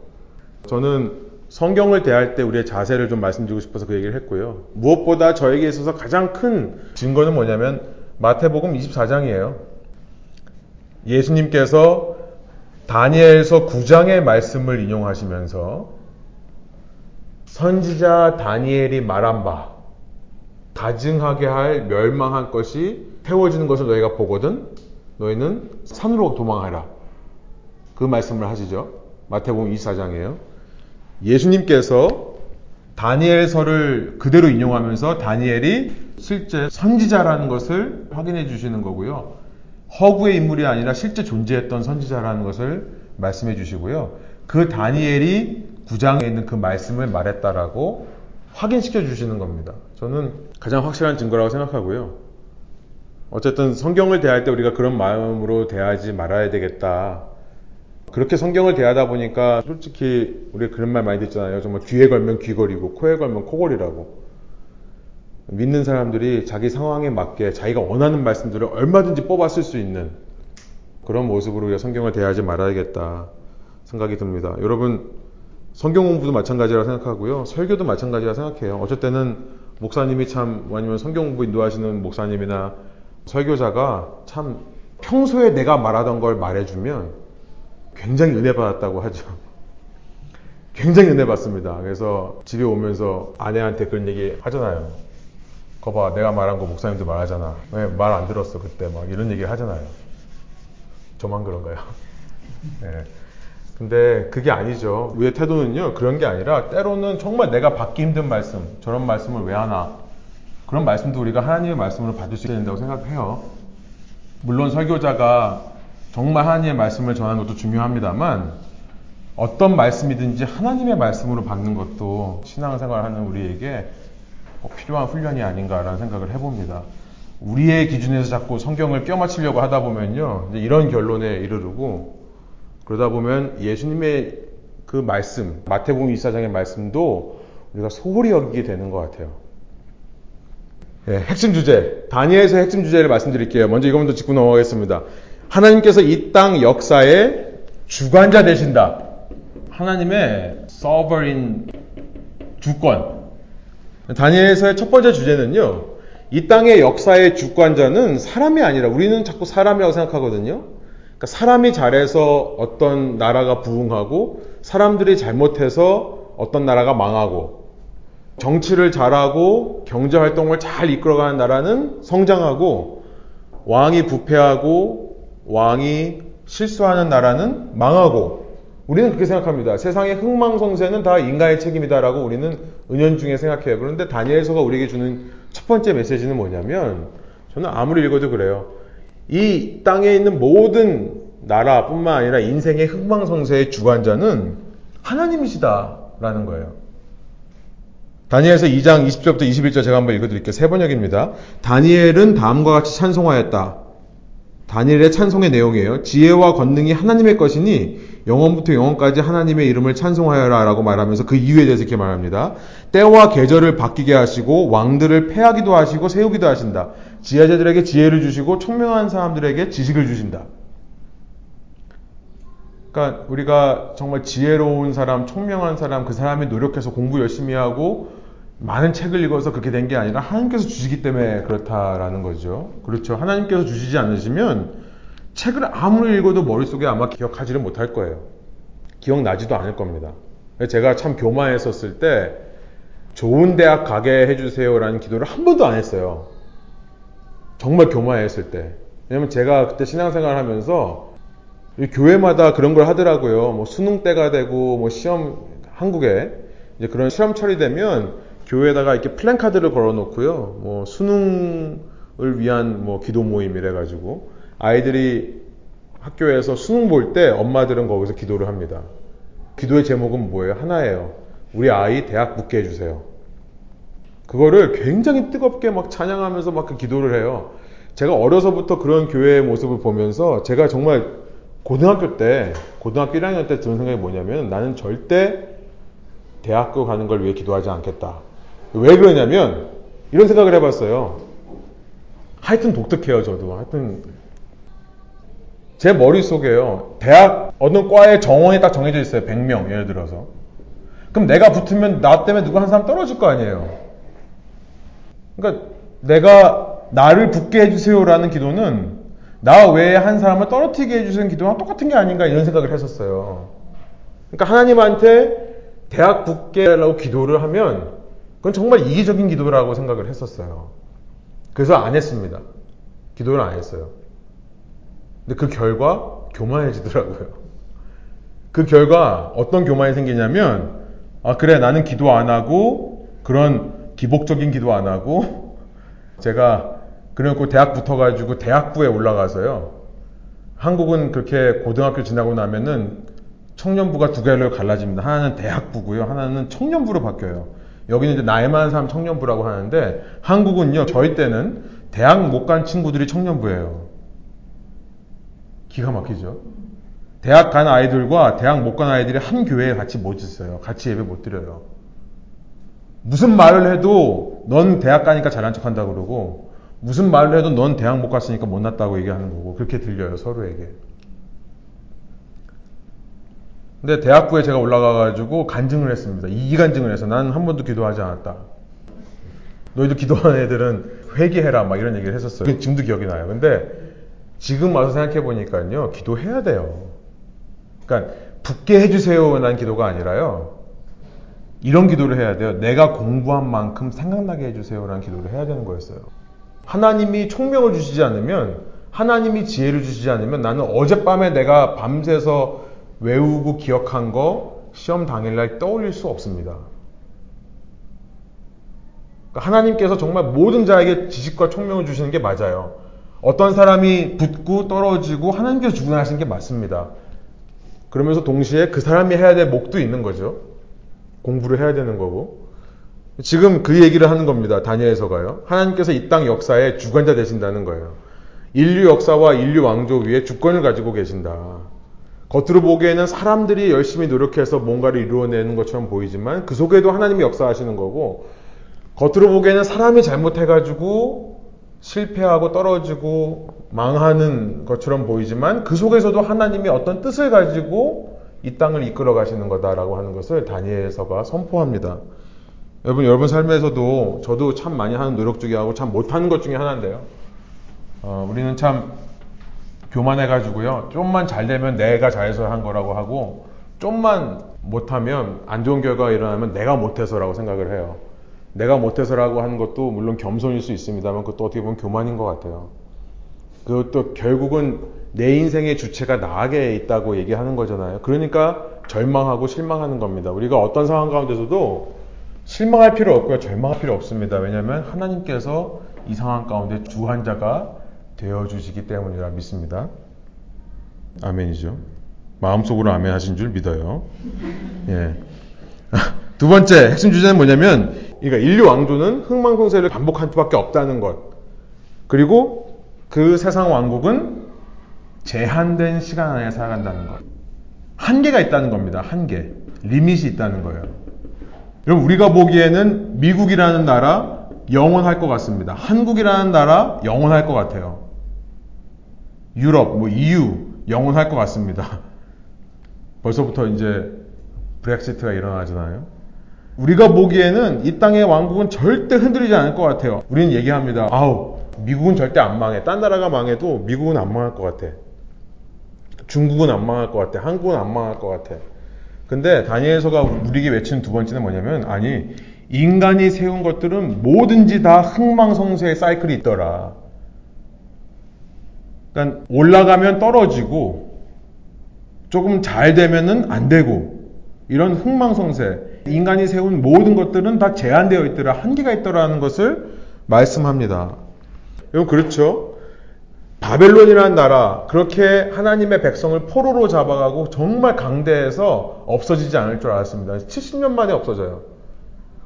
저는 성경을 대할 때 우리의 자세를 좀 말씀드리고 싶어서 그 얘기를 했고요. 무엇보다 저에게 있어서 가장 큰 증거는 뭐냐면 마태복음 24장이에요. 예수님께서 다니엘서 9장의 말씀을 인용하시면서 선지자 다니엘이 말한 바 가증하게 할 멸망한 것이 태워지는 것을 너희가 보거든 너희는 산으로 도망하라. 그 말씀을 하시죠. 마태복음 24장이에요. 예수님께서 다니엘서를 그대로 인용하면서 다니엘이 실제 선지자라는 것을 확인해 주시는 거고요. 허구의 인물이 아니라 실제 존재했던 선지자라는 것을 말씀해 주시고요. 그 다니엘이 구장에 있는 그 말씀을 말했다라고 확인시켜 주시는 겁니다. 저는 가장 확실한 증거라고 생각하고요. 어쨌든 성경을 대할 때 우리가 그런 마음으로 대하지 말아야 되겠다. 그렇게 성경을 대하다 보니까 솔직히 우리 그런 말 많이 듣잖아요. 정말 귀에 걸면 귀걸이고 코에 걸면 코걸이라고. 믿는 사람들이 자기 상황에 맞게 자기가 원하는 말씀들을 얼마든지 쓸수 있는 그런 모습으로 우리가 성경을 대하지 말아야겠다 생각이 듭니다. 여러분 성경 공부도 마찬가지라 생각하고요. 설교도 마찬가지라 생각해요. 어쩔 때는 목사님이 참 아니면 성경 공부 인도하시는 목사님이나 설교자가 참 평소에 내가 말하던 걸 말해주면 굉장히 은혜 받았다고 하죠. 굉장히 은혜 받습니다. 그래서 집에 오면서 아내한테 그런 얘기 하잖아요. 거봐, 내가 말한 거 목사님도 말하잖아. 왜 말 안 들었어, 그때. 막 이런 얘기 하잖아요. 저만 그런가요? 네. 근데 그게 아니죠. 우리의 태도는요, 그런 게 아니라 때로는 정말 내가 받기 힘든 말씀, 저런 말씀을 왜 하나. 그런 말씀도 우리가 하나님의 말씀으로 받을 수 된다고 생각해요. 물론 설교자가 정말 하나님의 말씀을 전하는 것도 중요합니다만 어떤 말씀이든지 하나님의 말씀으로 받는 것도 신앙생활하는 우리에게 필요한 훈련이 아닌가라는 생각을 해봅니다. 우리의 기준에서 자꾸 성경을 껴맞추려고 하다 보면요. 이런 결론에 이르르고 그러다 보면 예수님의 그 말씀, 마태복음 24장의 말씀도 우리가 소홀히 여기게 되는 것 같아요. 네, 핵심 주제, 다니엘서 핵심 주제를 말씀드릴게요. 먼저 이거 먼저 짚고 넘어가겠습니다. 하나님께서 이 땅 역사의 주관자 되신다. 하나님의 sovereign 주권. 다니엘서의 첫 번째 주제는요. 이 땅의 역사의 주관자는 사람이 아니라 우리는 자꾸 사람이라고 생각하거든요. 그러니까 사람이 잘해서 어떤 나라가 부흥하고 사람들이 잘못해서 어떤 나라가 망하고 정치를 잘하고 경제 활동을 잘 이끌어가는 나라는 성장하고 왕이 부패하고 왕이 실수하는 나라는 망하고 우리는 그렇게 생각합니다. 세상의 흥망성쇠는 다 인간의 책임이다라고 우리는 은연중에 생각해요. 그런데 다니엘서가 우리에게 주는 첫 번째 메시지는 뭐냐면 저는 아무리 읽어도 그래요. 이 땅에 있는 모든 나라뿐만 아니라 인생의 흥망성쇠의 주관자는 하나님이시다라는 거예요. 다니엘서 2장 20절부터 21절 제가 한번 읽어드릴게요. 세 번역입니다. 다니엘은 다음과 같이 찬송하였다. 다니엘의 찬송의 내용이에요. 지혜와 권능이 하나님의 것이니 영원부터 영원까지 하나님의 이름을 찬송하여라 라고 말하면서 그 이유에 대해서 이렇게 말합니다. 때와 계절을 바뀌게 하시고 왕들을 패하기도 하시고 세우기도 하신다. 지혜자들에게 지혜를 주시고 총명한 사람들에게 지식을 주신다. 그러니까 우리가 정말 지혜로운 사람, 총명한 사람, 그 사람이 노력해서 공부 열심히 하고 많은 책을 읽어서 그렇게 된 게 아니라 하나님께서 주시기 때문에 그렇다라는 거죠. 그렇죠. 하나님께서 주시지 않으시면 책을 아무리 읽어도 머릿속에 아마 기억하지를 못할 거예요. 기억나지도 않을 겁니다. 제가 참 교만했었을 때 좋은 대학 가게 해주세요라는 기도를 한 번도 안 했어요. 정말 교만했을 때. 왜냐면 제가 그때 신앙생활 하면서 교회마다 그런 걸 하더라고요. 뭐 수능 때가 되고 뭐 시험 한국에 이제 그런 시험 처리되면 교회에다가 이렇게 플랜카드를 걸어 놓고요. 뭐 수능을 위한 뭐 기도 모임 이래 가지고 아이들이 학교에서 수능 볼 때 엄마들은 거기서 기도를 합니다. 기도의 제목은 뭐예요? 하나예요. 우리 아이 대학 붙게 해주세요. 그거를 굉장히 뜨겁게 막 찬양하면서 막 그 기도를 해요. 제가 어려서부터 그런 교회의 모습을 보면서 제가 정말 고등학교 때, 고등학교 1학년 때 드는 생각이 뭐냐면 나는 절대 대학교 가는 걸 위해 기도하지 않겠다. 왜 그러냐면 이런 생각을 해봤어요. 하여튼 독특해요, 저도. 하여튼 제 머릿속에요. 대학 어느 과의 정원이 딱 정해져 있어요. 100명 예를 들어서. 그럼 내가 붙으면 나 때문에 누가 한 사람 떨어질 거 아니에요. 그러니까 내가 나를 붙게 해주세요라는 기도는 나 외에 한 사람을 떨어뜨리게 해주시는 기도랑 똑같은 게 아닌가 이런 생각을 했었어요. 그러니까 하나님한테 대학 붙게라고 기도를 하면 그건 정말 이기적인 기도라고 생각을 했었어요. 그래서 안 했습니다. 기도를 안 했어요. 근데 그 결과 교만해지더라고요. 그 결과 어떤 교만이 생기냐면 아 그래 나는 기도 안 하고 그런 기복적인 기도 안 하고 제가 그래놓고 대학 붙어가지고 대학부에 올라가서요. 한국은 그렇게 고등학교 지나고 나면은 청년부가 두 개로 갈라집니다. 하나는 대학부고요. 하나는 청년부로 바뀌어요. 여기는 이제 나이 많은 사람 청년부라고 하는데 한국은요. 저희 때는 대학 못 간 친구들이 청년부예요. 기가 막히죠. 대학 간 아이들과 대학 못 간 아이들이 한 교회에 같이 못 있어요. 같이 예배 못 드려요. 무슨 말을 해도 넌 대학 가니까 잘난 척 한다 그러고 무슨 말을 해도 넌 대학 못 갔으니까 못났다고 얘기하는 거고 그렇게 들려요 서로에게. 근데 대학부에 제가 올라가가지고 간증을 했습니다. 이 간증을 해서 나는 한 번도 기도하지 않았다. 너희도 기도하는 애들은 회개해라 막 이런 얘기를 했었어요. 지금도 기억이 나요. 근데 지금 와서 생각해 보니까요 기도해야 돼요. 그러니까 붙게 해주세요라는 기도가 아니라요. 이런 기도를 해야 돼요. 내가 공부한 만큼 생각나게 해주세요라는 기도를 해야 되는 거였어요. 하나님이 총명을 주시지 않으면 하나님이 지혜를 주시지 않으면 나는 어젯밤에 내가 밤새서 외우고 기억한 거 시험 당일날 떠올릴 수 없습니다. 그러니까 하나님께서 정말 모든 자에게 지식과 총명을 주시는 게 맞아요. 어떤 사람이 붙고 떨어지고 하나님께서 주관하시는 게 맞습니다. 그러면서 동시에 그 사람이 해야 될 목도 있는 거죠. 공부를 해야 되는 거고. 지금 그 얘기를 하는 겁니다. 다니엘서가요. 하나님께서 이 땅 역사의 주관자 되신다는 거예요. 인류 역사와 인류 왕조 위에 주권을 가지고 계신다. 겉으로 보기에는 사람들이 열심히 노력해서 뭔가를 이루어내는 것처럼 보이지만 그 속에도 하나님이 역사하시는 거고 겉으로 보기에는 사람이 잘못해가지고 실패하고 떨어지고 망하는 것처럼 보이지만 그 속에서도 하나님이 어떤 뜻을 가지고 이 땅을 이끌어 가시는 거다라고 하는 것을 다니엘서가 선포합니다. 여러분, 여러분 삶에서도 저도 참 많이 하는 노력 중에 하고 참 못하는 것 중에 하나인데요. 어, 우리는 참 교만해가지고요. 좀만 잘 되면 내가 잘해서 한 거라고 하고, 좀만 못하면 안 좋은 결과가 일어나면 내가 못해서라고 생각을 해요. 내가 못해서라고 하는 것도 물론 겸손일 수 있습니다만 그것도 어떻게 보면 교만인 것 같아요. 그것도 결국은 내 인생의 주체가 나에게 있다고 얘기하는 거잖아요. 그러니까 절망하고 실망하는 겁니다. 우리가 어떤 상황 가운데서도 실망할 필요 없고요. 절망할 필요 없습니다. 왜냐하면 하나님께서 이 상황 가운데 주한자가 되어 주시기 때문이라 믿습니다. 아멘이죠. 마음속으로 아멘 하신 줄 믿어요. 예. 두 번째 핵심 주제는 뭐냐면 그러니까 인류 왕조는 흥망성쇠를 반복할 수밖에 없다는 것. 그리고 그 세상 왕국은 제한된 시간 안에 살아간다는 것. 한계가 있다는 겁니다. 한계. 리밋이 있다는 거예요. 여러분, 우리가 보기에는 미국이라는 나라 영원할 것 같습니다. 한국이라는 나라 영원할 것 같아요. 유럽, 뭐 EU 영원할 것 같습니다. 벌써부터 이제 브렉시트가 일어나잖아요. 우리가 보기에는 이 땅의 왕국은 절대 흔들리지 않을 것 같아요. 우리는 얘기합니다. 아우, 미국은 절대 안 망해. 딴 나라가 망해도 미국은 안 망할 것 같아. 중국은 안 망할 것 같아. 한국은 안 망할 것 같아. 근데 다니엘서가 우리에게 외치는 두 번째는 뭐냐면 아니 인간이 세운 것들은 뭐든지 다 흥망성쇠의 사이클이 있더라. 그러니까 올라가면 떨어지고 조금 잘 되면은 안 되고 이런 흥망성쇠 인간이 세운 모든 것들은 다 제한되어 있더라 한계가 있더라는 것을 말씀합니다. 여러분 그렇죠? 바벨론이라는 나라 그렇게 하나님의 백성을 포로로 잡아가고 정말 강대해서 없어지지 않을 줄 알았습니다. 70년 만에 없어져요.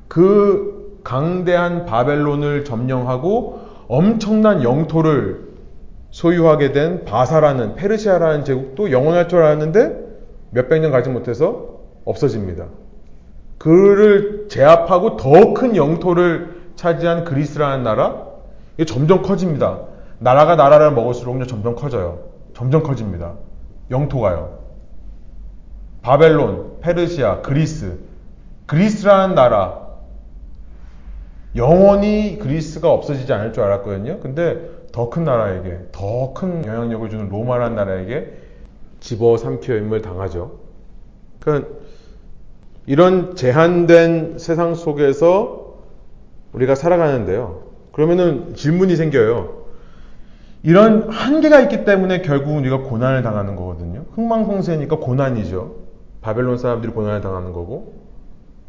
그 강대한 바벨론을 점령하고 엄청난 영토를 소유하게 된 바사라는 페르시아라는 제국도 영원할 줄 알았는데 몇백 년 가지 못해서 없어집니다. 그를 제압하고 더 큰 영토를 차지한 그리스라는 나라 점점 커집니다. 나라가 나라를 먹을수록 점점 커져요. 점점 커집니다. 영토가요. 바벨론, 페르시아, 그리스. 그리스라는 나라. 영원히 그리스가 없어지지 않을 줄 알았거든요. 근데 더 큰 나라에게, 더 큰 영향력을 주는 로마라는 나라에게 집어삼켜임을 당하죠. 그러니까 이런 제한된 세상 속에서 우리가 살아가는데요. 그러면은 질문이 생겨요. 이런 한계가 있기 때문에 결국은 우리가 고난을 당하는 거거든요. 흥망성쇠니까 고난이죠. 바벨론 사람들이 고난을 당하는 거고.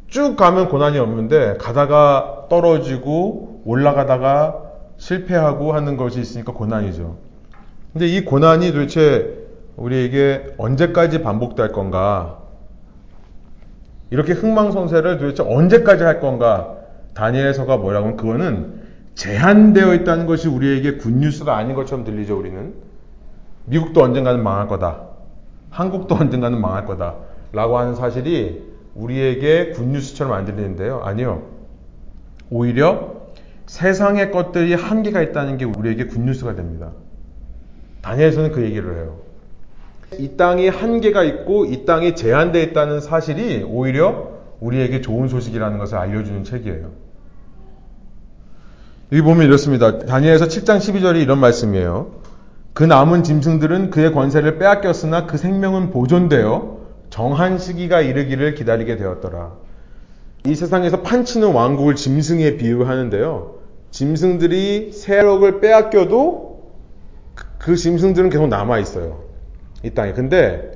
쭉 가면 고난이 없는데 가다가 떨어지고 올라가다가 실패하고 하는 것이 있으니까 고난이죠. 근데 이 고난이 도대체 우리에게 언제까지 반복될 건가? 이렇게 흥망성쇠를 도대체 언제까지 할 건가? 다니엘서가 뭐라고 하면 그거는 제한되어 있다는 것이 우리에게 굿뉴스가 아닌 것처럼 들리죠, 우리는. 미국도 언젠가는 망할 거다. 한국도 언젠가는 망할 거다. 라고 하는 사실이 우리에게 굿뉴스처럼 안 들리는데요. 아니요. 오히려 세상의 것들이 한계가 있다는 게 우리에게 굿뉴스가 됩니다. 다니엘서는 그 얘기를 해요. 이 땅이 한계가 있고 이 땅이 제한되어 있다는 사실이 오히려 우리에게 좋은 소식이라는 것을 알려주는 책이에요. 여기 보면 이렇습니다. 다니엘서 7장 12절이 이런 말씀이에요. 그 남은 짐승들은 그의 권세를 빼앗겼으나 그 생명은 보존되어 정한 시기가 이르기를 기다리게 되었더라. 이 세상에서 판치는 왕국을 짐승에 비유하는데요. 짐승들이 세력을 빼앗겨도 그 짐승들은 계속 남아 있어요. 이 땅에. 근데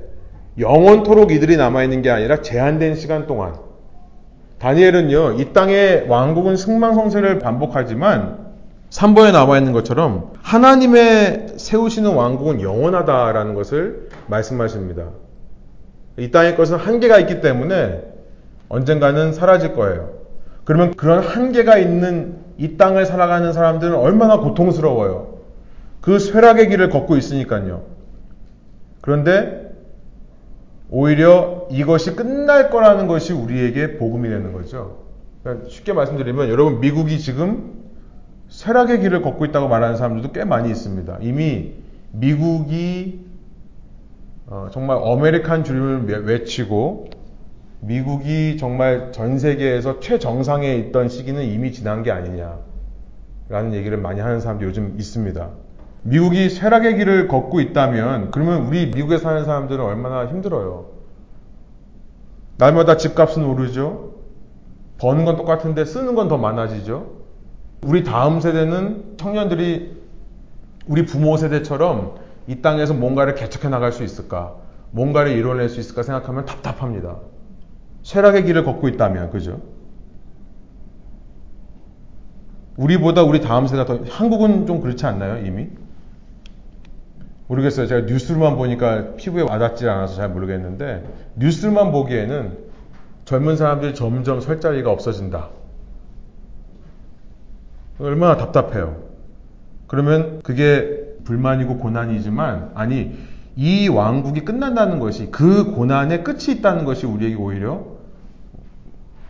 영원토록 이들이 남아있는 게 아니라 제한된 시간 동안. 다니엘은요, 이 땅의 왕국은 승망성쇠를 반복하지만 3번에 나와 있는 것처럼 하나님의 세우시는 왕국은 영원하다라는 것을 말씀하십니다. 이 땅의 것은 한계가 있기 때문에 언젠가는 사라질 거예요. 그러면 그런 한계가 있는 이 땅을 살아가는 사람들은 얼마나 고통스러워요. 그 쇠락의 길을 걷고 있으니까요. 그런데 오히려 이것이 끝날 거라는 것이 우리에게 복음이 되는 거죠. 그러니까 쉽게 말씀드리면 여러분 미국이 지금 쇠락의 길을 걷고 있다고 말하는 사람들도 꽤 많이 있습니다. 이미 미국이 어, 정말 어메리칸 주름을 외치고 미국이 정말 전 세계에서 최정상에 있던 시기는 이미 지난 게 아니냐라는 얘기를 많이 하는 사람도 요즘 있습니다. 미국이 쇠락의 길을 걷고 있다면 그러면 우리 미국에 사는 사람들은 얼마나 힘들어요. 날마다 집값은 오르죠. 버는 건 똑같은데 쓰는 건 더 많아지죠. 우리 다음 세대는 청년들이 우리 부모 세대처럼 이 땅에서 뭔가를 개척해 나갈 수 있을까? 뭔가를 이뤄낼 수 있을까 생각하면 답답합니다. 쇠락의 길을 걷고 있다면, 그죠? 우리보다 우리 다음 세대가 더, 한국은 좀 그렇지 않나요, 이미? 모르겠어요. 제가 뉴스만 보니까 피부에 와닿지 않아서 잘 모르겠는데 뉴스만 보기에는 젊은 사람들이 점점 설 자리가 없어진다. 얼마나 답답해요. 그러면 그게 불만이고 고난이지만 아니 이 왕국이 끝난다는 것이 그 고난의 끝이 있다는 것이 우리에게 오히려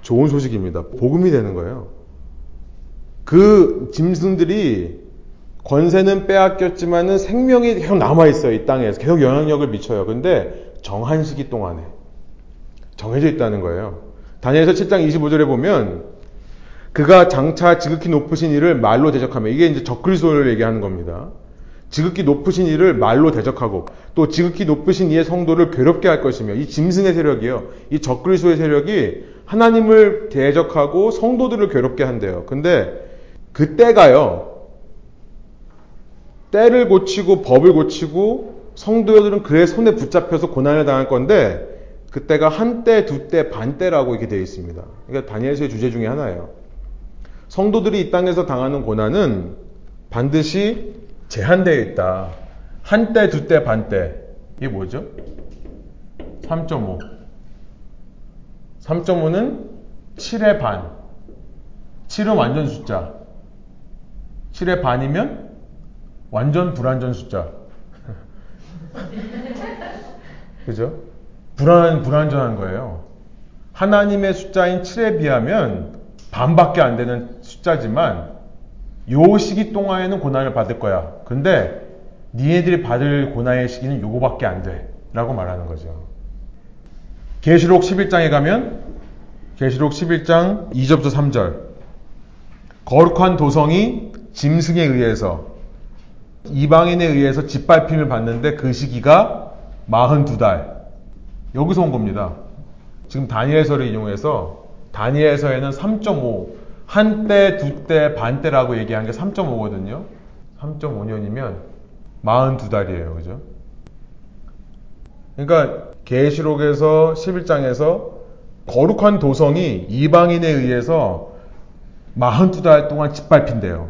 좋은 소식입니다. 복음이 되는 거예요. 그 짐승들이 권세는 빼앗겼지만은 생명이 계속 남아있어요. 이 땅에서. 계속 영향력을 미쳐요. 근데 정한 시기 동안에 정해져 있다는 거예요. 다니엘서 7장 25절에 보면 그가 장차 지극히 높으신 이를 말로 대적하며 이게 이제 적그리스도를 얘기하는 겁니다. 지극히 높으신 이를 말로 대적하고 또 지극히 높으신 이의 성도를 괴롭게 할 것이며 이 짐승의 세력이요. 이 적그리스도의 세력이 하나님을 대적하고 성도들을 괴롭게 한대요. 근데 그때가요. 때를 고치고 법을 고치고 성도들은 그의 손에 붙잡혀서 고난을 당할 건데 그때가 한때, 두때, 반때라고 이렇게 되어 있습니다. 그러니까 다니엘서의 주제 중에 하나예요. 성도들이 이 땅에서 당하는 고난은 반드시 제한되어 있다. 한때, 두때, 반때. 이게 뭐죠? 3.5. 3.5는 7의 반. 7은 완전 숫자. 7의 반이면 완전 불완전 숫자. 그죠? 불안, 불완전한 거예요. 하나님의 숫자인 7에 비하면 반밖에 안 되는 숫자지만 요 시기 동안에는 고난을 받을 거야. 근데 니네들이 받을 고난의 시기는 요거밖에 안 돼. 라고 말하는 거죠. 계시록 11장에 가면 계시록 11장 2절부터 3절 거룩한 도성이 짐승에 의해서 이방인에 의해서 짓밟힘을 받는데 그 시기가 42달. 여기서 온 겁니다. 지금 다니엘서를 인용해서 다니엘서에는 3.5 한때, 두때, 반때라고 얘기한 게 3.5거든요. 3.5년이면 42달이에요. 그죠? 그러니까 계시록에서 11장에서 거룩한 도성이 이방인에 의해서 42달 동안 짓밟힌대요.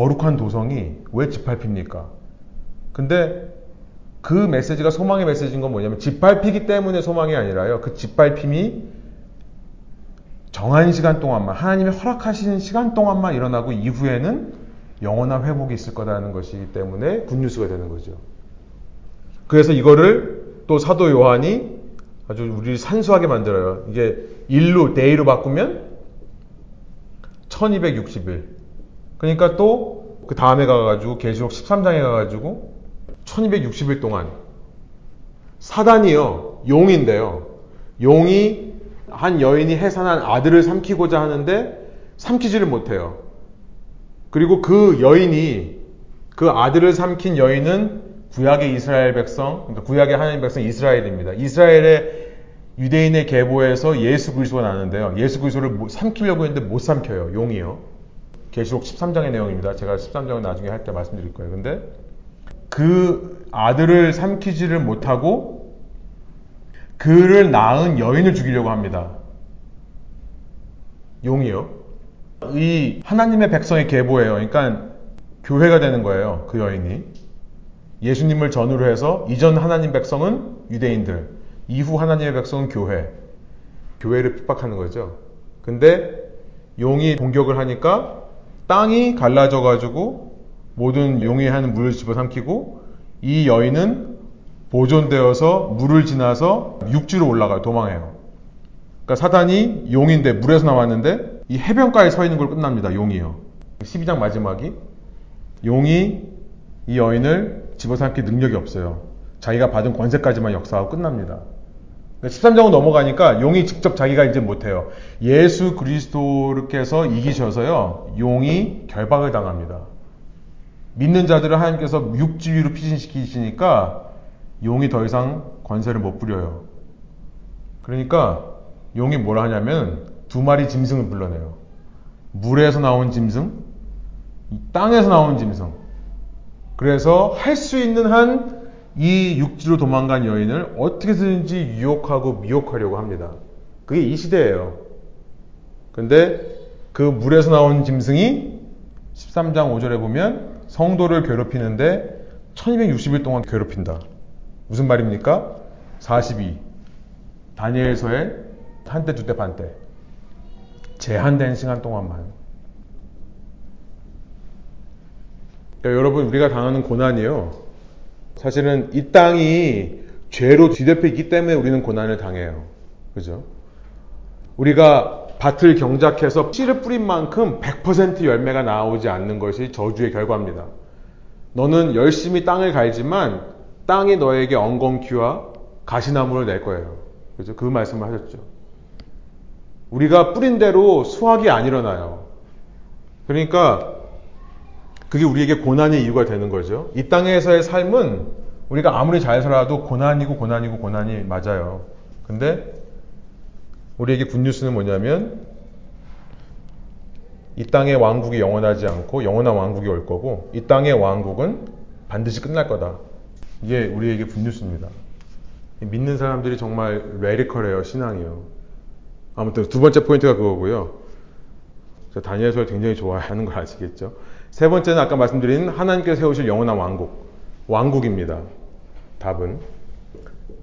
거룩한 도성이 왜 짓밟힙니까? 근데 그 메시지가 소망의 메시지인 건 뭐냐면 짓밟히기 때문에 소망이 아니라요. 그 짓밟힘이 정한 시간 동안만 하나님이 허락하시는 시간 동안만 일어나고 이후에는 영원한 회복이 있을 거라는 것이기 때문에 good news가 되는 거죠. 그래서 이거를 또 사도 요한이 아주 우리를 산수하게 만들어요. 이게 일로 day로 바꾸면 1260일. 그러니까 또 그 다음에 가가지고 계시록 13장에 가가지고 1260일 동안 사단이요 용인데요. 용이 한 여인이 해산한 아들을 삼키고자 하는데 삼키지를 못해요. 그리고 그 여인이 그 아들을 삼킨 여인은 구약의 이스라엘 백성, 그러니까 구약의 하나님 백성 이스라엘입니다. 이스라엘의 유대인의 계보에서 예수 그리스도가 나는데요. 예수 그리스도를 삼키려고 했는데 못 삼켜요. 용이요. 계시록 13장의 내용입니다. 제가 13장은 나중에 할 때 말씀드릴 거예요. 근데 그 아들을 삼키지를 못하고 그를 낳은 여인을 죽이려고 합니다. 용이요. 이 하나님의 백성의 계보예요. 그러니까 교회가 되는 거예요. 그 여인이. 예수님을 전후로 해서 이전 하나님 백성은 유대인들, 이후 하나님의 백성은 교회. 교회를 핍박하는 거죠. 근데 용이 공격을 하니까 땅이 갈라져 가지고 모든 용이 하는 물을 집어삼키고 이 여인은 보존되어서 물을 지나서 육지로 올라가요. 도망해요. 그러니까 사단이 용인데 물에서 나왔는데 이 해변가에 서 있는 걸 끝납니다. 용이요. 12장 마지막이 용이 이 여인을 집어삼킬 능력이 없어요. 자기가 받은 권세까지만 역사하고 끝납니다. 13장으로 그러니까 넘어가니까 용이 직접 자기가 이제 못해요. 예수 그리스도께서 이기셔서요, 용이 결박을 당합니다. 믿는 자들을 하나님께서 육지 위로 피신시키시니까 용이 더 이상 권세를 못 부려요. 그러니까 용이 뭐라 하냐면 두 마리 짐승을 불러내요. 물에서 나온 짐승, 땅에서 나온 짐승. 그래서 할 수 있는 한 이 육지로 도망간 여인을 어떻게든지 유혹하고 미혹하려고 합니다. 그게 이 시대예요. 근데 그 물에서 나온 짐승이 13장 5절에 보면 성도를 괴롭히는데 1260일 동안 괴롭힌다. 무슨 말입니까? 42. 다니엘서의 한때, 두때, 반때. 제한된 시간 동안만. 그러니까 여러분 우리가 당하는 고난이요. 사실은 이 땅이 죄로 뒤덮여 있기 때문에 우리는 고난을 당해요. 그죠? 우리가 밭을 경작해서 씨를 뿌린 만큼 100% 열매가 나오지 않는 것이 저주의 결과입니다. 너는 열심히 땅을 갈지만 땅이 너에게 엉겅퀴와 가시나무를 낼 거예요. 그죠? 그 말씀을 하셨죠. 우리가 뿌린 대로 수확이 안 일어나요. 그러니까 그게 우리에게 고난의 이유가 되는 거죠. 이 땅에서의 삶은 우리가 아무리 잘 살아도 고난이고 고난이고 고난이 맞아요. 근데 우리에게 굿뉴스는 뭐냐면 이 땅의 왕국이 영원하지 않고 영원한 왕국이 올 거고 이 땅의 왕국은 반드시 끝날 거다. 이게 우리에게 good news입니다. 믿는 사람들이 정말 radical해요, 신앙이요. 아무튼 두 번째 포인트가 그거고요. 다니엘서를 굉장히 좋아하는 걸 아시겠죠? 세 번째는 아까 말씀드린 하나님께서 세우실 영원한 왕국. 왕국입니다. 답은.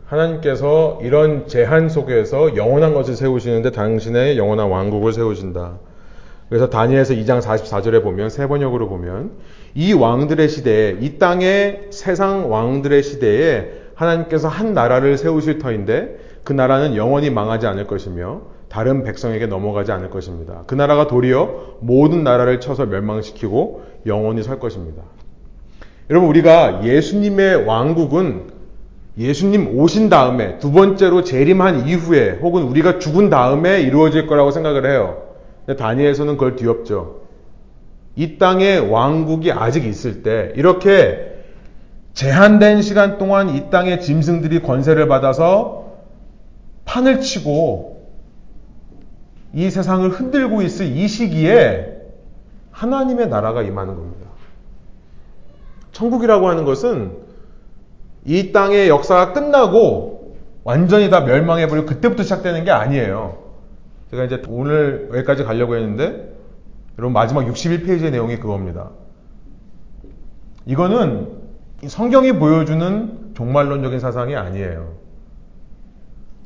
하나님께서 이런 제한 속에서 영원한 것을 세우시는데 당신의 영원한 왕국을 세우신다. 그래서 다니엘서 2장 44절에 보면 세 번역으로 보면 이 왕들의 시대에 이 땅의 세상 왕들의 시대에 하나님께서 한 나라를 세우실 터인데 그 나라는 영원히 망하지 않을 것이며 다른 백성에게 넘어가지 않을 것입니다. 그 나라가 도리어 모든 나라를 쳐서 멸망시키고 영원히 설 것입니다. 여러분 우리가 예수님의 왕국은 예수님 오신 다음에 두 번째로 재림한 이후에 혹은 우리가 죽은 다음에 이루어질 거라고 생각을 해요. 다니엘서는 그걸 뒤엎죠. 이 땅의 왕국이 아직 있을 때 이렇게 제한된 시간 동안 이 땅의 짐승들이 권세를 받아서 판을 치고 이 세상을 흔들고 있을 이 시기에 하나님의 나라가 임하는 겁니다. 천국이라고 하는 것은 이 땅의 역사가 끝나고 완전히 다 멸망해버리고 그때부터 시작되는 게 아니에요. 제가 이제 오늘 여기까지 가려고 했는데 여러분 마지막 61페이지의 내용이 그겁니다. 이거는 성경이 보여주는 종말론적인 사상이 아니에요.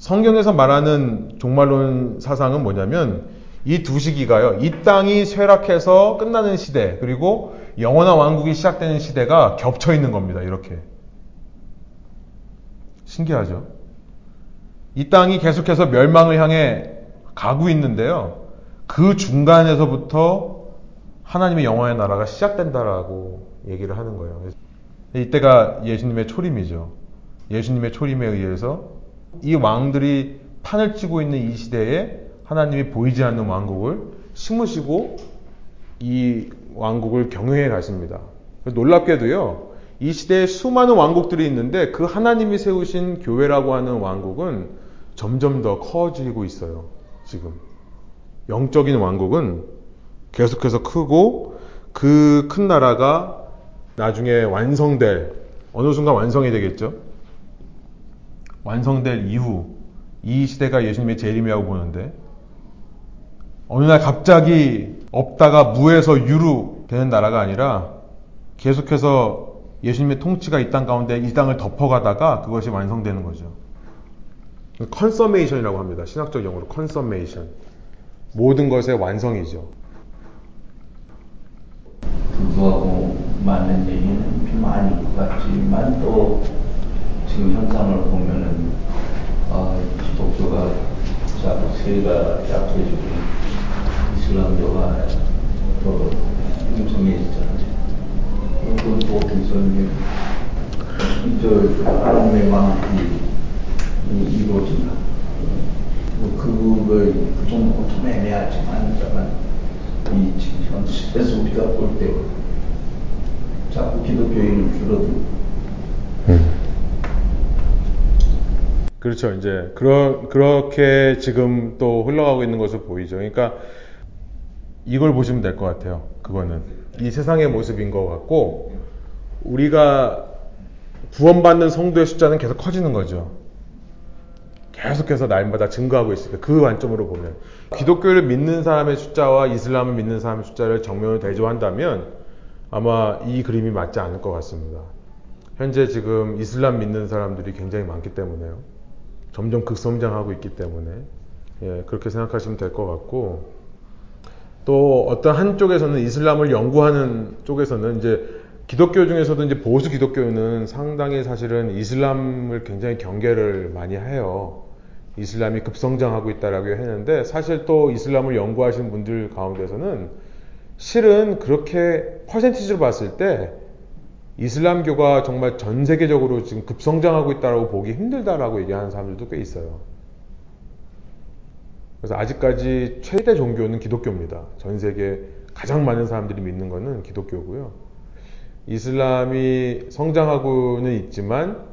성경에서 말하는 종말론 사상은 뭐냐면 이 두 시기가요. 이 땅이 쇠락해서 끝나는 시대 그리고 영원한 왕국이 시작되는 시대가 겹쳐 있는 겁니다. 이렇게. 신기하죠? 이 땅이 계속해서 멸망을 향해 가고 있는데요. 그 중간에서부터 하나님의 영원의 나라가 시작된다라고 얘기를 하는 거예요. 이때가 예수님의 초림이죠. 예수님의 초림에 의해서 이 왕들이 판을 치고 있는 이 시대에 하나님이 보이지 않는 왕국을 심으시고 이 왕국을 경영해 가십니다. 놀랍게도요. 이 시대에 수많은 왕국들이 있는데 그 하나님이 세우신 교회라고 하는 왕국은 점점 더 커지고 있어요. 지금. 영적인 왕국은 계속해서 크고 그 큰 나라가 나중에 완성될, 어느 순간 완성이 되겠죠? 완성될 이후, 이 시대가 예수님의 재림이라고 보는데, 어느 날 갑자기 없다가 무에서 유로 되는 나라가 아니라 계속해서 예수님의 통치가 이 땅 가운데 이 땅을 덮어가다가 그것이 완성되는 거죠. consummation이라고 합니다. 신학적 용어로 consummation. 모든 것의 완성이죠. 그거하고 맞는 얘기는 좀 아닌 것 같지만 또 지금 현상을 보면은 어, 기독교가 자꾸 세가 약해지고 이슬람교가 더 융성해지잖아요. 그것도 이제 저 하나님의 왕국이 이루어진다. 뭐 그걸 그 정도 좀 애매하지만 이 지금 현실에서 우리가 볼 때 자꾸 기독교인은 줄어들고 음. 그렇죠. 이제 그러, 그렇게 지금 또 흘러가고 있는 것을 보이죠. 그러니까 이걸 보시면 될 것 같아요. 그거는 이 세상의 모습인 것 같고 우리가 구원받는 성도의 숫자는 계속 커지는 거죠. 계속해서 날마다 증가하고 있으니까 그 관점으로 보면 기독교를 믿는 사람의 숫자와 이슬람을 믿는 사람의 숫자를 정면으로 대조한다면 아마 이 그림이 맞지 않을 것 같습니다. 현재 지금 이슬람 믿는 사람들이 굉장히 많기 때문에요. 점점 극성장하고 있기 때문에 예, 그렇게 생각하시면 될 것 같고 또 어떤 한쪽에서는 이슬람을 연구하는 쪽에서는 이제 기독교 중에서도 이제 보수 기독교는 상당히 사실은 이슬람을 굉장히 경계를 많이 해요. 이슬람이 급성장하고 있다라고 했는데 사실 또 이슬람을 연구하시는 분들 가운데서는 실은 그렇게 퍼센티지로 봤을 때 이슬람교가 정말 전 세계적으로 지금 급성장하고 있다라고 보기 힘들다라고 얘기하는 사람들도 꽤 있어요. 그래서 아직까지 최대 종교는 기독교입니다. 전 세계 가장 많은 사람들이 믿는 것은 기독교고요. 이슬람이 성장하고는 있지만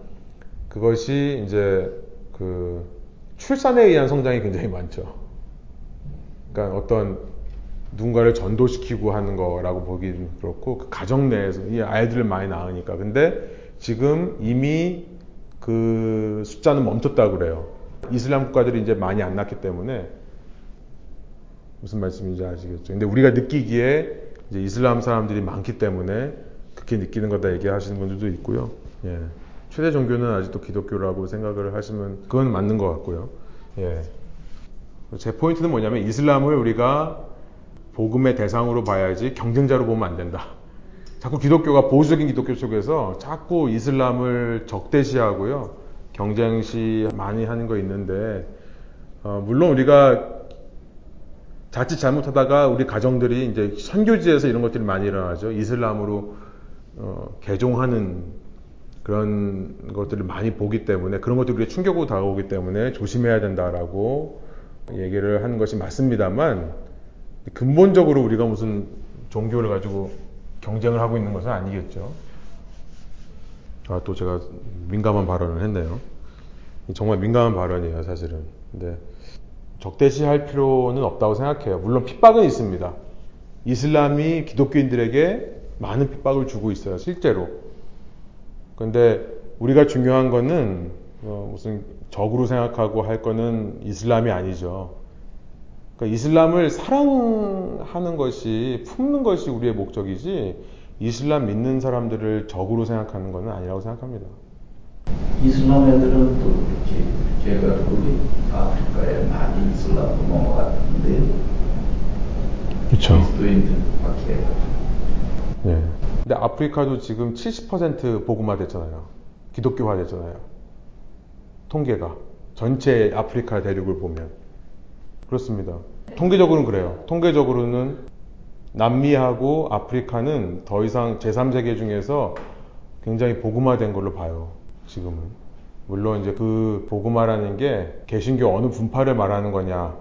그것이 이제 그 출산에 의한 성장이 굉장히 많죠. 그러니까 어떤 누군가를 전도시키고 하는 거라고 보기는 그렇고 그 가정 내에서 이 아이들을 많이 낳으니까 근데 지금 이미 그 숫자는 멈췄다고 그래요. 이슬람 국가들이 이제 많이 안 낳기 때문에 무슨 말씀인지 아시겠죠? 근데 우리가 느끼기에 이제 이슬람 사람들이 많기 때문에 그렇게 느끼는 거다 얘기하시는 분들도 있고요. 예. 최대 종교는 아직도 기독교라고 생각을 하시면 그건 맞는 것 같고요. 예. 제 포인트는 뭐냐면 이슬람을 우리가 복음의 대상으로 봐야지 경쟁자로 보면 안 된다. 자꾸 기독교가 보수적인 기독교 속에서 자꾸 이슬람을 적대시하고요. 경쟁시 많이 하는 거 있는데 어, 물론 우리가 자칫 잘못하다가 우리 가정들이 이제 선교지에서 이런 것들이 많이 일어나죠. 이슬람으로 어, 개종하는 그런 것들을 많이 보기 때문에 그런 것들이 충격으로 다가오기 때문에 조심해야 된다라고 얘기를 하는 것이 맞습니다만 근본적으로 우리가 무슨 종교를 가지고 경쟁을 하고 있는 것은 아니겠죠. 아, 또 제가 민감한 발언을 했네요. 정말 민감한 발언이에요, 사실은. 근데 적대시할 필요는 없다고 생각해요. 물론 핍박은 있습니다. 이슬람이 기독교인들에게 많은 핍박을 주고 있어요, 실제로. 그런데 우리가 중요한 거는 어, 무슨 적으로 생각하고 할 거는 이슬람이 아니죠. 그러니까 이슬람을 사랑하는 것이 품는 것이 우리의 목적이지 이슬람 믿는 사람들을 적으로 생각하는 것은 아니라고 생각합니다. 이슬람 애들은 또 이렇게 제가 우리 아프리카에 많이 이슬람으로 넘어갔는데 그렇죠. 그리스도인들 밖에 네. 근데 아프리카도 지금 70% 복음화 됐잖아요. 기독교화 됐잖아요. 통계가 전체 아프리카 대륙을 보면 그렇습니다. 통계적으로는 그래요. 통계적으로는 남미하고 아프리카는 더 이상 제3세계 중에서 굉장히 복음화된 걸로 봐요. 지금은. 물론 이제 그 복음화라는 게 개신교 어느 분파를 말하는 거냐.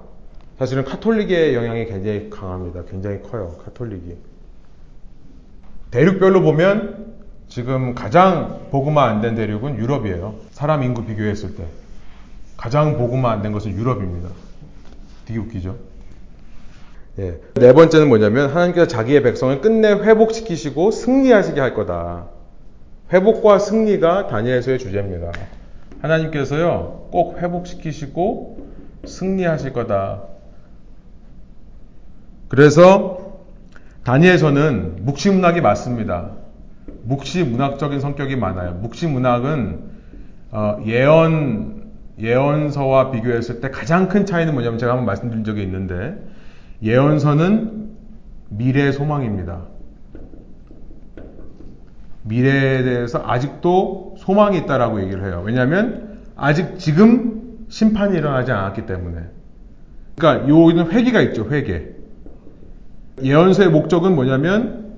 사실은 카톨릭의 영향이 굉장히 강합니다. 굉장히 커요. 카톨릭이. 대륙별로 보면 지금 가장 복음화 안 된 대륙은 유럽이에요. 사람 인구 비교했을 때. 가장 복음화 안 된 것은 유럽입니다. 되게 웃기죠? 예. 네 번째는 뭐냐면 하나님께서 자기의 백성을 끝내 회복시키시고 승리하시게 할 거다. 회복과 승리가 다니엘서의 주제입니다. 하나님께서요 꼭 회복시키시고 승리하실 거다. 그래서 다니엘서는 묵시문학이 맞습니다. 묵시문학적인 성격이 많아요. 묵시문학은 어, 예언 예언서와 비교했을 때 가장 큰 차이는 뭐냐면 제가 한번 말씀드린 적이 있는데 예언서는 미래 소망입니다. 미래에 대해서 아직도 소망이 있다라고 얘기를 해요. 왜냐하면 아직 지금 심판이 일어나지 않았기 때문에. 그러니까 여기는 회개가 있죠. 회개. 예언서의 목적은 뭐냐면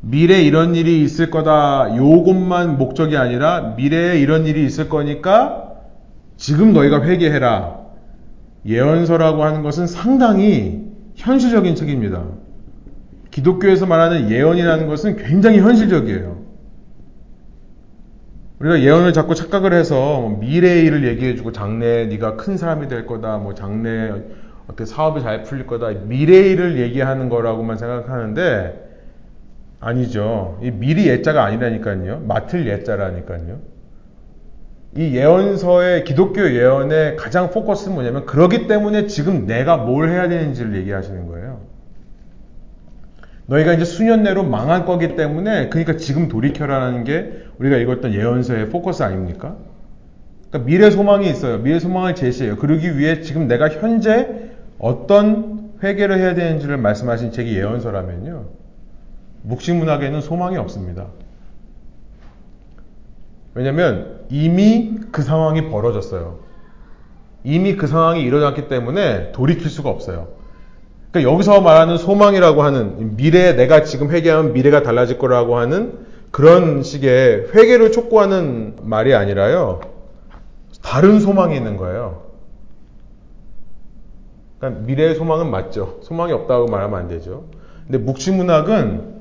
미래 이런 일이 있을 거다. 요것만 목적이 아니라 미래에 이런 일이 있을 거니까 지금 너희가 회개해라. 예언서라고 하는 것은 상당히 현실적인 책입니다. 기독교에서 말하는 예언이라는 것은 굉장히 현실적이에요. 우리가 예언을 자꾸 착각을 해서 뭐 미래의 일을 얘기해주고 장래에 네가 큰 사람이 될 거다, 뭐 장래에 어떻게 사업이 잘 풀릴 거다, 미래의 일을 얘기하는 거라고만 생각하는데 아니죠. 이 미리 예자가 아니라니까요. 맡을 예자라니까요. 이 예언서의 기독교 예언의 가장 포커스는 뭐냐면 그러기 때문에 지금 내가 뭘 해야 되는지를 얘기하시는 거예요. 너희가 이제 수년 내로 망할 거기 때문에 그러니까 지금 돌이켜라는 게 우리가 읽었던 예언서의 포커스 아닙니까? 그러니까 미래 소망이 있어요. 미래 소망을 제시해요. 그러기 위해 지금 내가 현재 어떤 회개를 해야 되는지를 말씀하신 책이 예언서라면요. 묵시문학에는 소망이 없습니다. 왜냐면 이미 그 상황이 벌어졌어요. 이미 그 상황이 일어났기 때문에 돌이킬 수가 없어요. 그러니까 여기서 말하는 소망이라고 하는 미래에 내가 지금 회개하면 미래가 달라질 거라고 하는 그런 식의 회개를 촉구하는 말이 아니라요. 다른 소망이 있는 거예요. 그러니까 미래의 소망은 맞죠. 소망이 없다고 말하면 안 되죠. 근데 묵시문학은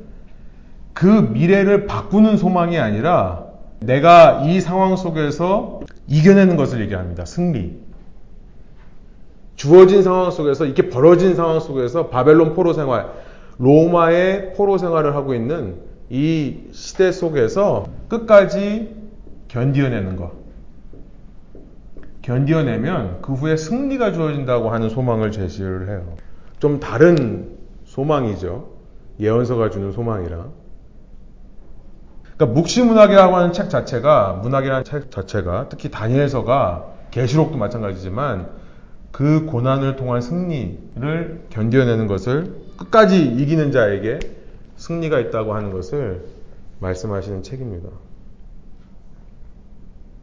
그 미래를 바꾸는 소망이 아니라 내가 이 상황 속에서 이겨내는 것을 얘기합니다. 승리. 주어진 상황 속에서 이렇게 벌어진 상황 속에서 바벨론 포로 생활, 로마의 포로 생활을 하고 있는 이 시대 속에서 끝까지 견디어내는 것. 견디어내면 그 후에 승리가 주어진다고 하는 소망을 제시를 해요. 좀 다른 소망이죠. 예언서가 주는 소망이랑. 그러니까 묵시문학이라고 하는 책 자체가 문학이라는 책 자체가 특히 다니엘서가 계시록도 마찬가지지만 그 고난을 통한 승리를 견뎌내는 것을 끝까지 이기는 자에게 승리가 있다고 하는 것을 말씀하시는 책입니다.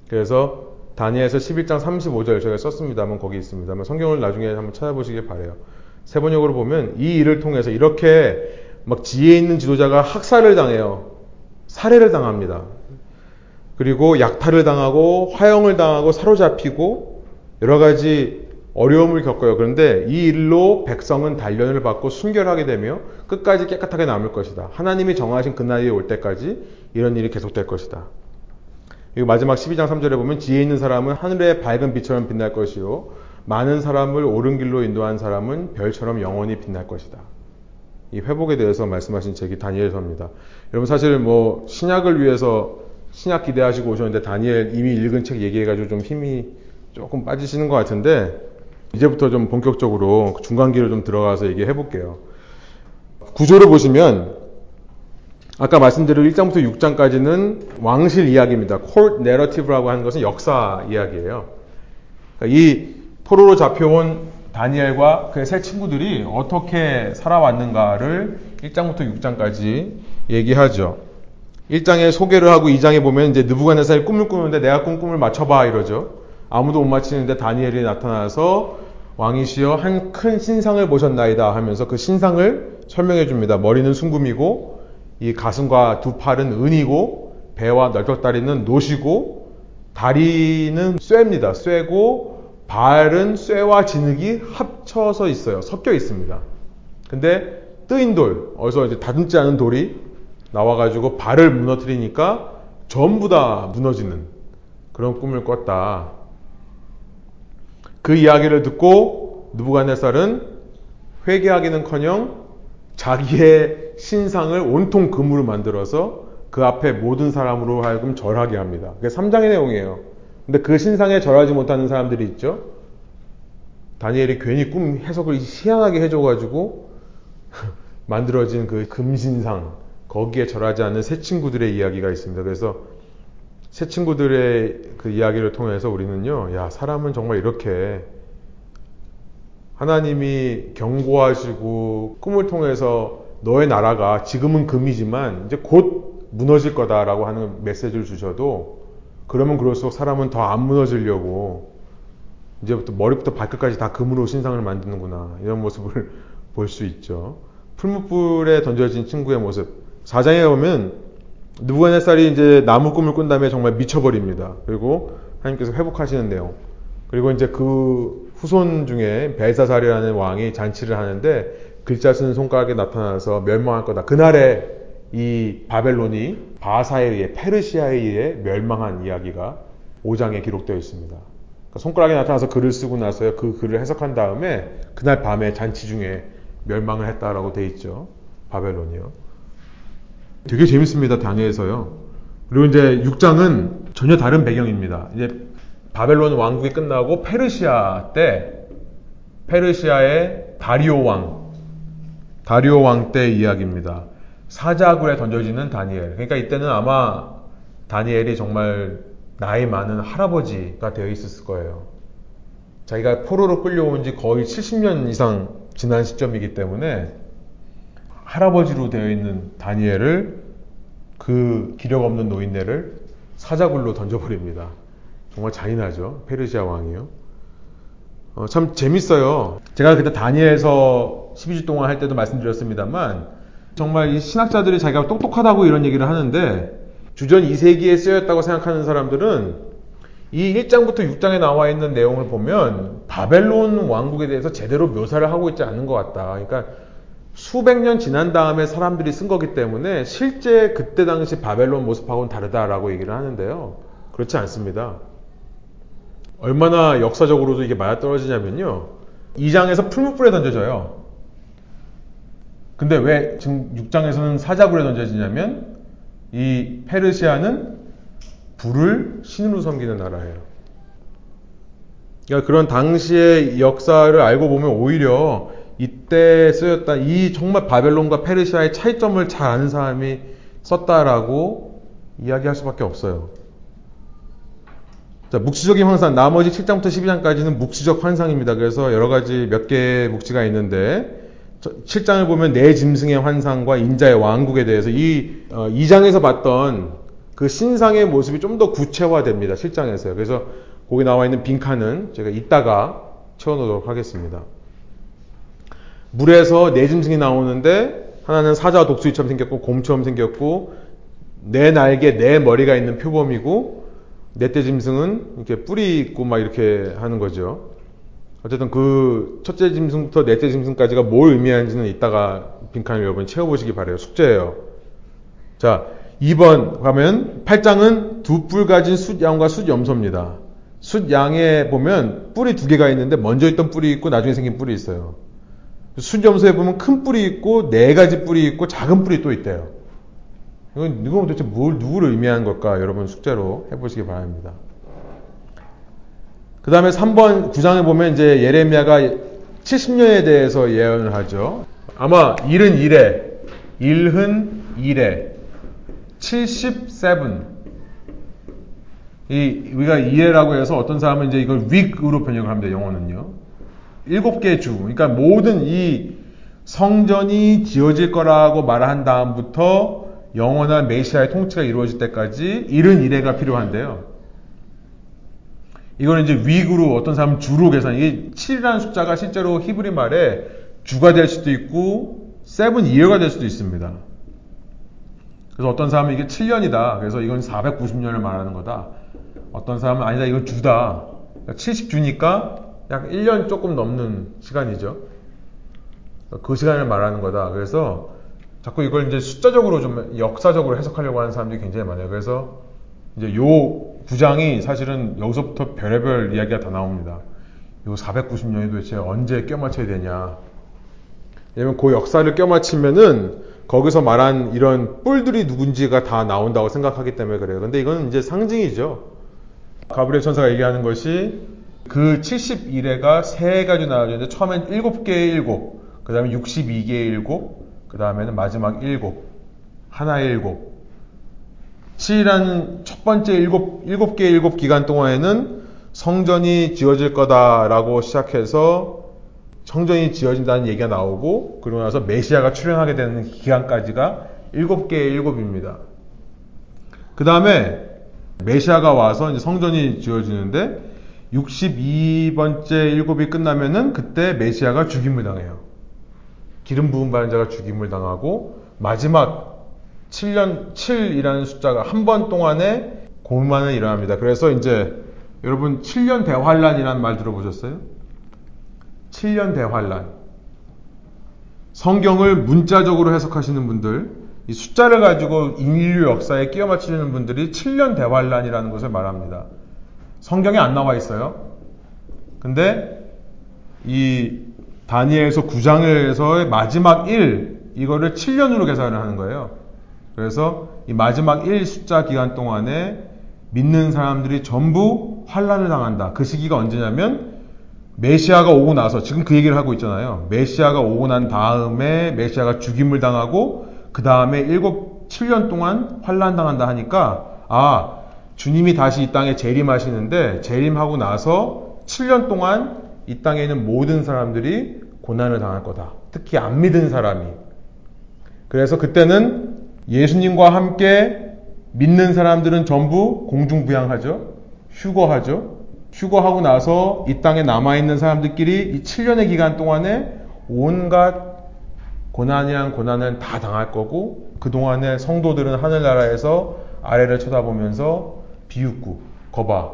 그래서 다니엘서 11장 35절 제가 썼습니다만 거기 있습니다만 성경을 나중에 한번 찾아보시길 바래요. 세 번역으로 보면 이 일을 통해서 이렇게 막 지혜 있는 지도자가 학살을 당해요. 살해를 당합니다. 그리고 약탈을 당하고 화형을 당하고 사로잡히고 여러 가지 어려움을 겪어요. 그런데 이 일로 백성은 단련을 받고 순결하게 되며 끝까지 깨끗하게 남을 것이다. 하나님이 정하신 그날이 올 때까지 이런 일이 계속될 것이다. 그리고 마지막 12장 3절에 보면 지혜 있는 사람은 하늘의 밝은 빛처럼 빛날 것이요 많은 사람을 옳은 길로 인도한 사람은 별처럼 영원히 빛날 것이다. 이 회복에 대해서 말씀하신 책이 다니엘서입니다. 여러분 사실 뭐 신약을 위해서 신약 기대하시고 오셨는데 다니엘 이미 읽은 책 얘기해가지고 좀 힘이 조금 빠지시는 것 같은데 이제부터 좀 본격적으로 중간기를 좀 들어가서 얘기해 볼게요. 구조를 보시면 아까 말씀드린 1장부터 6장까지는 왕실 이야기입니다. court narrative라고 하는 것은 역사 이야기예요. 그러니까 이 포로로 잡혀온 다니엘과 그의 세 친구들이 어떻게 살아왔는가를 1장부터 6장까지 얘기하죠. 1장에 소개를 하고 2장에 보면 이제 느부갓네살이 꿈을 꾸는데 내가 꾼 꿈을 맞춰봐 이러죠. 아무도 못 맞히는데 다니엘이 나타나서 왕이시여 한 큰 신상을 보셨나이다 하면서 그 신상을 설명해 줍니다. 머리는 순금이고 이 가슴과 두 팔은 은이고 배와 널쩍다리는 노시고 다리는 쇠입니다. 쇠고 발은 쇠와 진흙이 합쳐서 있어요. 섞여 있습니다. 근데 뜨인 돌, 어디서 이제 다듬지 않은 돌이 나와가지고 발을 무너뜨리니까 전부 다 무너지는 그런 꿈을 꿨다. 그 이야기를 듣고 누부갓네살은 회개하기는커녕 자기의 신상을 온통 금으로 만들어서 그 앞에 모든 사람으로 하여금 절하게 합니다. 그게 3장의 내용이에요. 근데 그 신상에 절하지 못하는 사람들이 있죠. 다니엘이 괜히 꿈 해석을 희한하게 해줘가지고 만들어진 그 금신상 거기에 절하지 않는 새 친구들의 이야기가 있습니다. 그래서 새 친구들의 그 이야기를 통해서 우리는요, 야, 사람은 정말 이렇게 하나님이 경고하시고 꿈을 통해서 너의 나라가 지금은 금이지만 이제 곧 무너질 거다라고 하는 메시지를 주셔도 그러면 그럴수록 사람은 더 안 무너지려고 이제부터 머리부터 발끝까지 다 금으로 신상을 만드는구나 이런 모습을 볼 수 있죠. 풀무불에 던져진 친구의 모습. 4장에 보면 누부갓네살이 이제 나무 꿈을 꾼 다음에 정말 미쳐버립니다. 그리고 하나님께서 회복하시는 내용. 그리고 이제 그 후손 중에 벨사살이라는 왕이 잔치를 하는데 글자 쓰는 손가락에 나타나서 멸망할 거다. 그날에 이 바벨론이 바사에 의해 페르시아에 의해 멸망한 이야기가 5장에 기록되어 있습니다. 그러니까 손가락에 나타나서 글을 쓰고 나서 그 글을 해석한 다음에 그날 밤에 잔치 중에 멸망을 했다라고 돼 있죠. 바벨론이요. 되게 재밌습니다. 다니엘서요. 그리고 이제 6장은 전혀 다른 배경입니다. 이제 바벨론 왕국이 끝나고 페르시아 때 페르시아의 다리오 왕 다리오 왕 때 이야기입니다. 사자굴에 던져지는 다니엘. 그러니까 이때는 아마 다니엘이 정말 나이 많은 할아버지가 되어 있었을 거예요. 자기가 포로로 끌려온 지 거의 70년 이상 지난 시점이기 때문에 할아버지로 되어 있는 다니엘을 그 기력 없는 노인네를 사자굴로 던져버립니다. 정말 잔인하죠. 페르시아 왕이요. 어, 참 재밌어요. 제가 그때 다니엘서 12주 동안 할 때도 말씀드렸습니다만 정말 이 신학자들이 자기가 똑똑하다고 이런 얘기를 하는데 주전 2세기에 쓰였다고 생각하는 사람들은 이 1장부터 6장에 나와 있는 내용을 보면 바벨론 왕국에 대해서 제대로 묘사를 하고 있지 않은 것 같다. 그러니까 수백 년 지난 다음에 사람들이 쓴 거기 때문에 실제 그때 당시 바벨론 모습하고는 다르다라고 얘기를 하는데요. 그렇지 않습니다. 얼마나 역사적으로도 이게 맞아떨어지냐면요. 2장에서 풀무불에 던져져요. 근데 왜 지금 6장에서는 사자굴에 던져지냐면 이 페르시아는 불을 신으로 섬기는 나라예요. 그러니까 그런 당시의 역사를 알고 보면 오히려 이때 쓰였다 이 정말 바벨론과 페르시아의 차이점을 잘 아는 사람이 썼다라고 이야기할 수밖에 없어요. 자, 묵시적인 환상 나머지 7장부터 12장까지는 묵시적 환상입니다. 그래서 여러 가지 몇 개의 묵시가 있는데 7장을 보면 내 짐승의 환상과 인자의 왕국에 대해서 이 어, 2장에서 봤던 그 신상의 모습이 좀 더 구체화됩니다. 7장에서요. 그래서 거기 나와 있는 빈칸은 제가 이따가 채워놓도록 하겠습니다. 물에서 네 짐승이 나오는데 하나는 사자 독수리처럼 생겼고 곰처럼 생겼고 네 날개 네 머리가 있는 표범이고 넷째 짐승은 이렇게 뿌리 있고 막 이렇게 하는 거죠. 어쨌든 그 첫째 짐승부터 넷째 짐승까지가 뭘 의미하는지는 이따가 빈칸을 여러분 채워보시기 바래요. 숙제예요. 자, 2번 가면 8장은 두 뿔 가진 숫양과 숫염소입니다. 숫양에 보면 뿔이 두 개가 있는데 먼저 있던 뿔이 있고 나중에 생긴 뿔이 있어요. 숫염소에 보면 큰 뿔이 있고 네 가지 뿔이 있고 작은 뿔이 또 있대요. 이건 이건 도대체 뭘 누구를 의미하는 걸까? 여러분 숙제로 해보시기 바랍니다. 그 다음에 3번 9장에 보면 이제 예레미야가 70년에 대해서 예언을 하죠. 아마 일은 일에, 일흔 일에, 77. 이 우리가 이해라고 해서 어떤 사람은 이제 이걸 week으로 번역을 합니다. 영어는요. 일곱 개의 주. 그러니까 모든 이 성전이 지어질 거라고 말한 다음부터 영원한 메시아의 통치가 이루어질 때까지 일은 일회가 필요한데요. 이거는 이제 위그로 어떤 사람은 주로 계산. 이게 7이라는 숫자가 실제로 히브리 말에 주가 될 수도 있고 세븐 이어가 될 수도 있습니다. 그래서 어떤 사람은 이게 7년이다. 그래서 이건 490년을 말하는 거다. 어떤 사람은 아니다. 이건 주다. 70주니까 그러니까 약 1년 조금 넘는 시간이죠. 그 시간을 말하는 거다. 그래서 자꾸 이걸 이제 숫자적으로 좀 역사적으로 해석하려고 하는 사람들이 굉장히 많아요. 그래서 이제 요 구장이 사실은 여기서부터 별의별 이야기가 다 나옵니다. 요 490년이 도대체 언제 껴맞춰야 되냐. 왜냐면 그 역사를 껴맞추면은 거기서 말한 이런 뿔들이 누군지가 다 나온다고 생각하기 때문에 그래요. 근데 이건 이제 상징이죠. 가브리엘 천사가 얘기하는 것이 그 71회가 세 가지 나눠졌는데 처음엔 7개의 7, 그 다음에 62개의 7, 그 다음에는 마지막 7, 하나의 7. 7이라는 첫 번째 7, 7개의 7 기간 동안에는 성전이 지어질 거다라고 시작해서 성전이 지어진다는 얘기가 나오고 그러고 나서 메시아가 출현하게 되는 기간까지가 7개의 7입니다. 그 다음에 메시아가 와서 성전이 지어지는데 62번째 7이 끝나면은 그때 메시아가 죽임을 당해요. 기름 부은 받은 자가 죽임을 당하고 마지막 7년 7이라는 숫자가 한 번 동안에 고문만을 일어납니다. 그래서 이제 여러분 7년 대환란이라는 말 들어보셨어요? 7년 대환란. 성경을 문자적으로 해석하시는 분들, 이 숫자를 가지고 인류 역사에 끼워 맞추시는 분들이 7년 대환란이라는 것을 말합니다. 성경에 안 나와 있어요. 근데 이 다니엘서 9장에서의 마지막 1 이거를 7년으로 계산을 하는 거예요. 그래서 이 마지막 1 숫자 기간 동안에 믿는 사람들이 전부 환란을 당한다. 그 시기가 언제냐면 메시아가 오고 나서 지금 그 얘기를 하고 있잖아요. 메시아가 오고 난 다음에 메시아가 죽임을 당하고 그 다음에 일곱 7년 동안 환란 당한다 하니까 아 주님이 다시 이 땅에 재림하시는데 재림하고 나서 7년 동안 이 땅에 있는 모든 사람들이 고난을 당할 거다. 특히 안 믿은 사람이 그래서 그때는 예수님과 함께 믿는 사람들은 전부 공중부양하죠. 휴거하죠. 휴거하고 나서 이 땅에 남아있는 사람들끼리 이 7년의 기간 동안에 온갖 고난이란 고난을 다 당할 거고 그동안에 성도들은 하늘나라에서 아래를 쳐다보면서 비웃고 거봐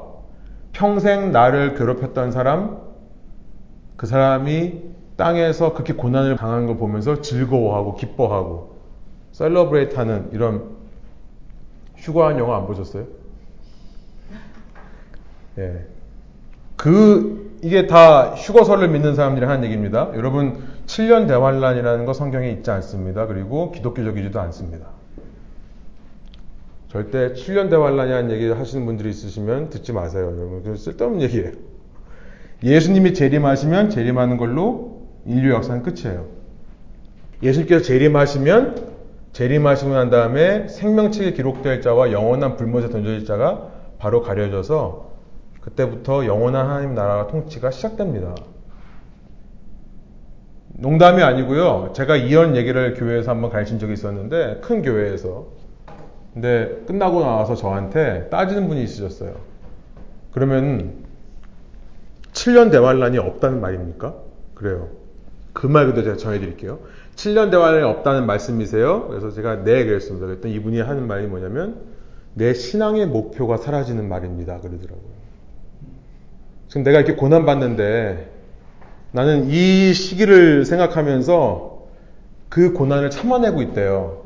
평생 나를 괴롭혔던 사람 그 사람이 땅에서 그렇게 고난을 당한 걸 보면서 즐거워하고 기뻐하고 셀러브레이트 하는 이런 휴가한 영화 안 보셨어요? 예. 그 이게 다 휴거설을 믿는 사람들이 하는 얘기입니다. 여러분 7년 대환란이라는 거 성경에 있지 않습니다. 그리고 기독교적이지도 않습니다. 절대 7년 대환란이라는 얘기 하시는 분들이 있으시면 듣지 마세요. 여러분 그 쓸데없는 얘기예요. 예수님이 재림하시면 재림하는 걸로 인류 역사는 끝이에요. 예수님께서 재림하시면 재림하시고 난 다음에 생명책에 기록될 자와 영원한 불못에 던져질 자가 바로 가려져서 그때부터 영원한 하나님 나라가 통치가 시작됩니다. 농담이 아니고요. 제가 이런 얘기를 교회에서 한번 가르친 적이 있었는데 큰 교회에서 근데 끝나고 나와서 저한테 따지는 분이 있으셨어요. 그러면 7년 대환란이 없다는 말입니까? 그래요. 그 말 그대로 제가 전해드릴게요. 7년 대환란이 없다는 말씀이세요? 그래서 제가 네 그랬습니다. 그랬더니 이분이 하는 말이 뭐냐면 내 신앙의 목표가 사라지는 말입니다. 그러더라고요. 지금 내가 이렇게 고난받는데 나는 이 시기를 생각하면서 그 고난을 참아내고 있대요.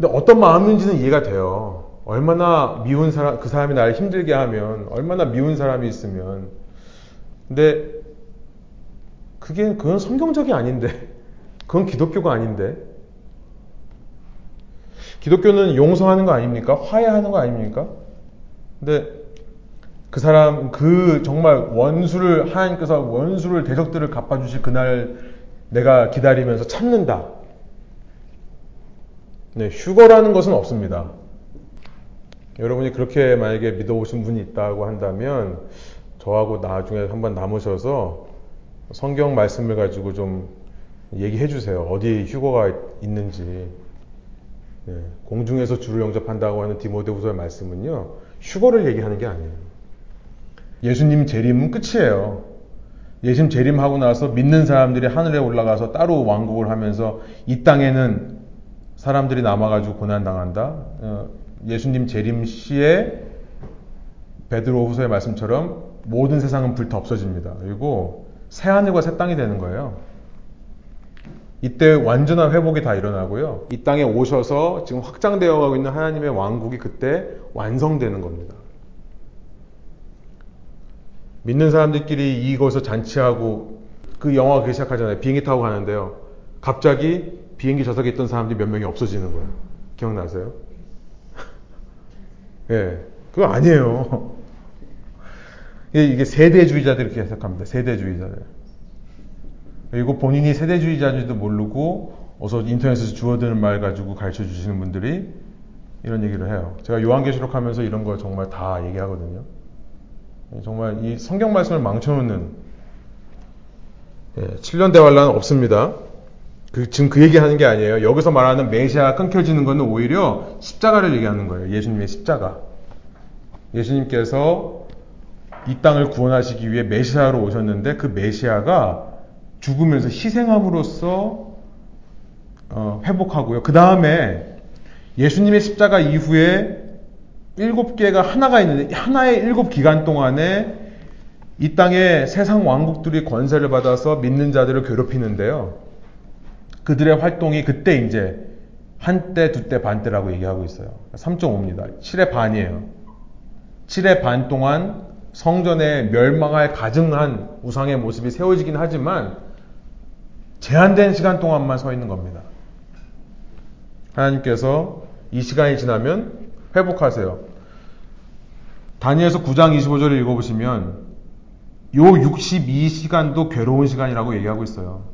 근데 어떤 마음인지는 이해가 돼요. 얼마나 미운 사람, 그 사람이 나를 힘들게 하면, 얼마나 미운 사람이 있으면. 근데 그게, 그건 성경적이 아닌데. 그건 기독교가 아닌데. 기독교는 용서하는 거 아닙니까? 화해하는 거 아닙니까? 근데 그 사람, 그 정말 원수를, 하나님께서 원수를, 대적들을 갚아주실 그날 내가 기다리면서 참는다. 네, 휴거라는 것은 없습니다. 여러분이 그렇게 만약에 믿어보신 분이 있다고 한다면 저하고 나중에 한번 남으셔서 성경 말씀을 가지고 좀 얘기해 주세요. 어디 휴거가 있는지. 네, 공중에서 주를 영접한다고 하는 디모데후서의 말씀은요. 휴거를 얘기하는 게 아니에요. 예수님 재림은 끝이에요. 예수님 재림하고 나서 믿는 사람들이 하늘에 올라가서 따로 왕국을 하면서 이 땅에는 사람들이 남아가지고 고난당한다. 어, 예수님 재림 시에 베드로 후서의 말씀처럼 모든 세상은 불타 없어집니다. 그리고 새 하늘과 새 땅이 되는 거예요. 이때 완전한 회복이 다 일어나고요. 이 땅에 오셔서 지금 확장되어 가고 있는 하나님의 왕국이 그때 완성되는 겁니다. 믿는 사람들끼리 이곳을 잔치하고 그 영화가 시작하잖아요. 비행기 타고 가는데요. 갑자기 비행기 좌석에 있던 사람들이 몇 명이 없어지는 거예요. 기억나세요? 예, 네, 그거 아니에요. 이게 세대주의자들 이렇게 해석합니다. 세대주의자들. 그리고 본인이 세대주의자인지도 모르고 어서 인터넷에서 주워드는 말 가지고 가르쳐 주시는 분들이 이런 얘기를 해요. 제가 요한계시록 하면서 이런 거 정말 다 얘기하거든요. 정말 이 성경 말씀을 망쳐놓는 예, 7년 대환란 없습니다. 그, 지금 그 얘기하는 게 아니에요. 여기서 말하는 메시아 끊겨지는 것은 오히려 십자가를 얘기하는 거예요. 예수님의 십자가. 예수님께서 이 땅을 구원하시기 위해 메시아로 오셨는데 그 메시아가 죽으면서 희생함으로써 어, 회복하고요. 그 다음에 예수님의 십자가 이후에 일곱 개가 하나가 있는데 하나의 일곱 기간 동안에 이 땅에 세상 왕국들이 권세를 받아서 믿는 자들을 괴롭히는데요. 그들의 활동이 그때 이제 한 때, 두 때, 반 때라고 얘기하고 있어요. 3.5입니다. 7의 반이에요. 7의 반 동안 성전에 멸망할 가증한 우상의 모습이 세워지긴 하지만 제한된 시간 동안만 서 있는 겁니다. 하나님께서 이 시간이 지나면 회복하세요. 다니엘서 9장 25절을 읽어보시면 요 62시간도 괴로운 시간이라고 얘기하고 있어요.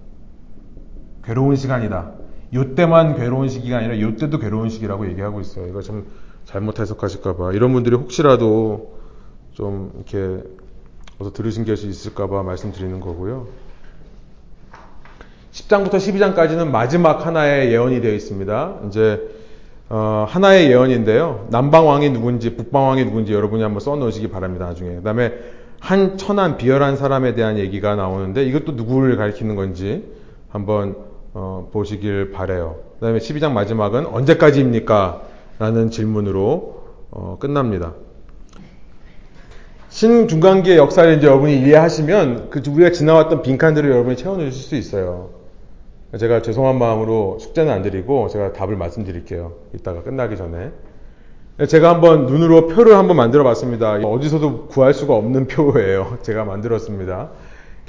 괴로운 시간이다. 요때만 괴로운 시기가 아니라 요때도 괴로운 시기라고 얘기하고 있어요. 이거 좀 잘못 해석하실까봐. 이런 분들이 혹시라도 좀 이렇게 어서 들으신 것이 있을까봐 말씀드리는 거고요. 10장부터 12장까지는 마지막 하나의 예언이 되어 있습니다. 이제 어, 하나의 예언인데요. 남방 왕이 누군지 북방 왕이 누군지 여러분이 한번 써놓으시기 바랍니다. 나중에. 그 다음에 한 천한 비열한 사람에 대한 얘기가 나오는데 이것도 누구를 가리키는 건지 한번 어, 보시길 바래요. 그다음에 12장 마지막은 언제까지입니까? 라는 질문으로 어, 끝납니다. 신중간기의 역사를 이제 여러분이 이해하시면 그 우리가 지나왔던 빈칸들을 여러분이 채워넣으실 수 있어요. 제가 죄송한 마음으로 숙제는 안 드리고 제가 답을 말씀드릴게요. 이따가 끝나기 전에. 제가 한번 눈으로 표를 한번 만들어 봤습니다. 어디서도 구할 수가 없는 표예요. 제가 만들었습니다.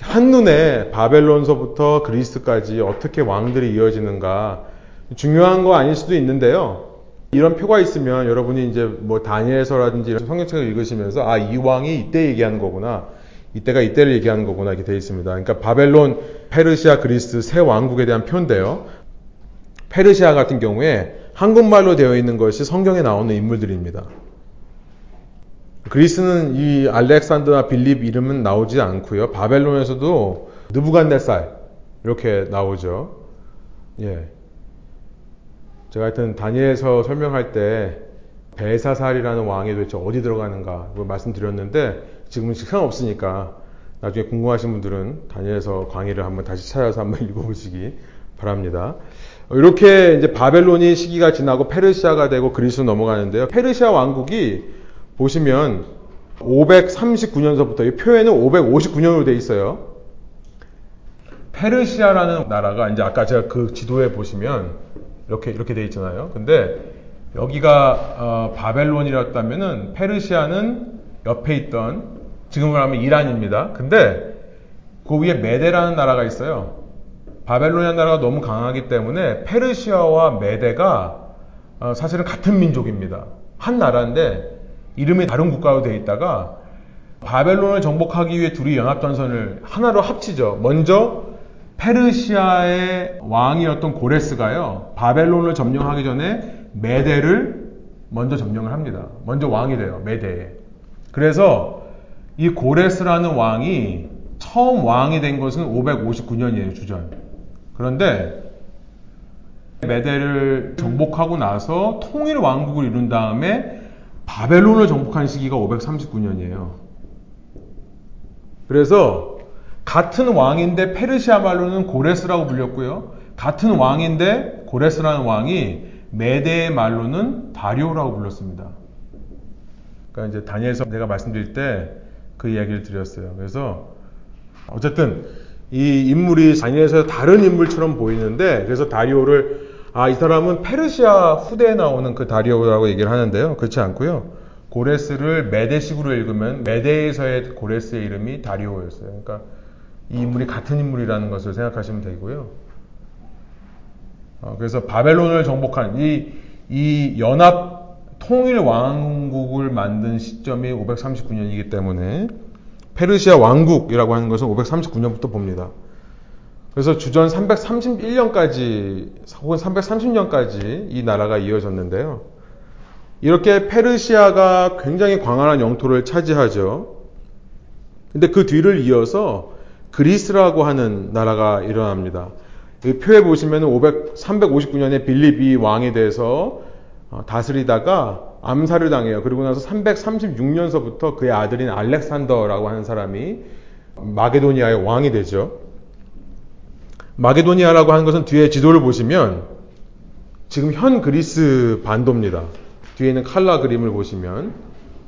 한눈에 바벨론서부터 그리스까지 어떻게 왕들이 이어지는가 중요한 거 아닐 수도 있는데요. 이런 표가 있으면 여러분이 이제 뭐 다니엘서라든지 성경책을 읽으시면서 아, 이 왕이 이때 얘기하는 거구나. 이때가 이때를 얘기하는 거구나 이렇게 되어 있습니다. 그러니까 바벨론, 페르시아, 그리스 세 왕국에 대한 표인데요. 페르시아 같은 경우에 한국말로 되어 있는 것이 성경에 나오는 인물들입니다. 그리스는 이 알렉산더나 빌립 이름은 나오지 않고요. 바벨론에서도 느부갓네살 이렇게 나오죠. 예. 제가 하여튼 다니엘서 설명할 때 벨사살이라는 왕이 도대체 어디 들어가는가 말씀드렸는데 지금은 시간 없으니까 나중에 궁금하신 분들은 다니엘서 강의를 한번 다시 찾아서 한번 읽어보시기 바랍니다. 이렇게 이제 바벨론이 시기가 지나고 페르시아가 되고 그리스로 넘어가는데요. 페르시아 왕국이 보시면 539년서부터 이 표에는 559년으로 돼 있어요. 페르시아라는 나라가 이제 아까 제가 그 지도에 보시면 이렇게 이렇게 돼 있잖아요. 근데 여기가 어, 바벨론이었다면은 페르시아는 옆에 있던 지금으로 하면 이란입니다. 근데 그 위에 메데라는 나라가 있어요. 바벨론이라는 나라가 너무 강하기 때문에 페르시아와 메데가 어, 사실은 같은 민족입니다. 한 나라인데 이름이 다른 국가로 되어 있다가 바벨론을 정복하기 위해 둘이 연합전선을 하나로 합치죠. 먼저 페르시아의 왕이었던 고레스가요. 바벨론을 점령하기 전에 메데를 먼저 점령을 합니다. 먼저 왕이 돼요. 메데에. 그래서 이 고레스라는 왕이 처음 왕이 된 것은 559년이에요. 주전. 그런데 메데를 정복하고 나서 통일 왕국을 이룬 다음에 바벨론을 정복한 시기가 539년이에요. 그래서 같은 왕인데 페르시아 말로는 고레스라고 불렸고요. 같은 왕인데 고레스라는 왕이 메데의 말로는 다리오라고 불렀습니다. 그러니까 이제 다니엘서 내가 말씀드릴 때 그 이야기를 드렸어요. 그래서 어쨌든 이 인물이 다니엘서 다른 인물처럼 보이는데 그래서 다리오를 아 이 사람은 페르시아 후대에 나오는 그 다리오라고 얘기를 하는데요. 그렇지 않고요. 고레스를 메데식으로 읽으면 메데에서의 고레스의 이름이 다리오였어요. 그러니까 이 인물이 같은 인물이라는 것을 생각하시면 되고요. 어, 그래서 바벨론을 정복한 이, 이 연합 통일 왕국을 만든 시점이 539년이기 때문에 페르시아 왕국이라고 하는 것은 539년부터 봅니다. 그래서 주전 331년까지 혹은 330년까지 이 나라가 이어졌는데요. 이렇게 페르시아가 굉장히 광활한 영토를 차지하죠. 근데 그 뒤를 이어서 그리스라고 하는 나라가 일어납니다. 표에 보시면 500, 359년에 빌립이 왕이 돼서 어, 다스리다가 암살을 당해요. 그리고 나서 336년서부터 그의 아들인 알렉산더라고 하는 사람이 마게도니아의 왕이 되죠. 마게도니아라고 하는 것은 뒤에 지도를 보시면 지금 현 그리스 반도입니다. 뒤에 있는 칼라 그림을 보시면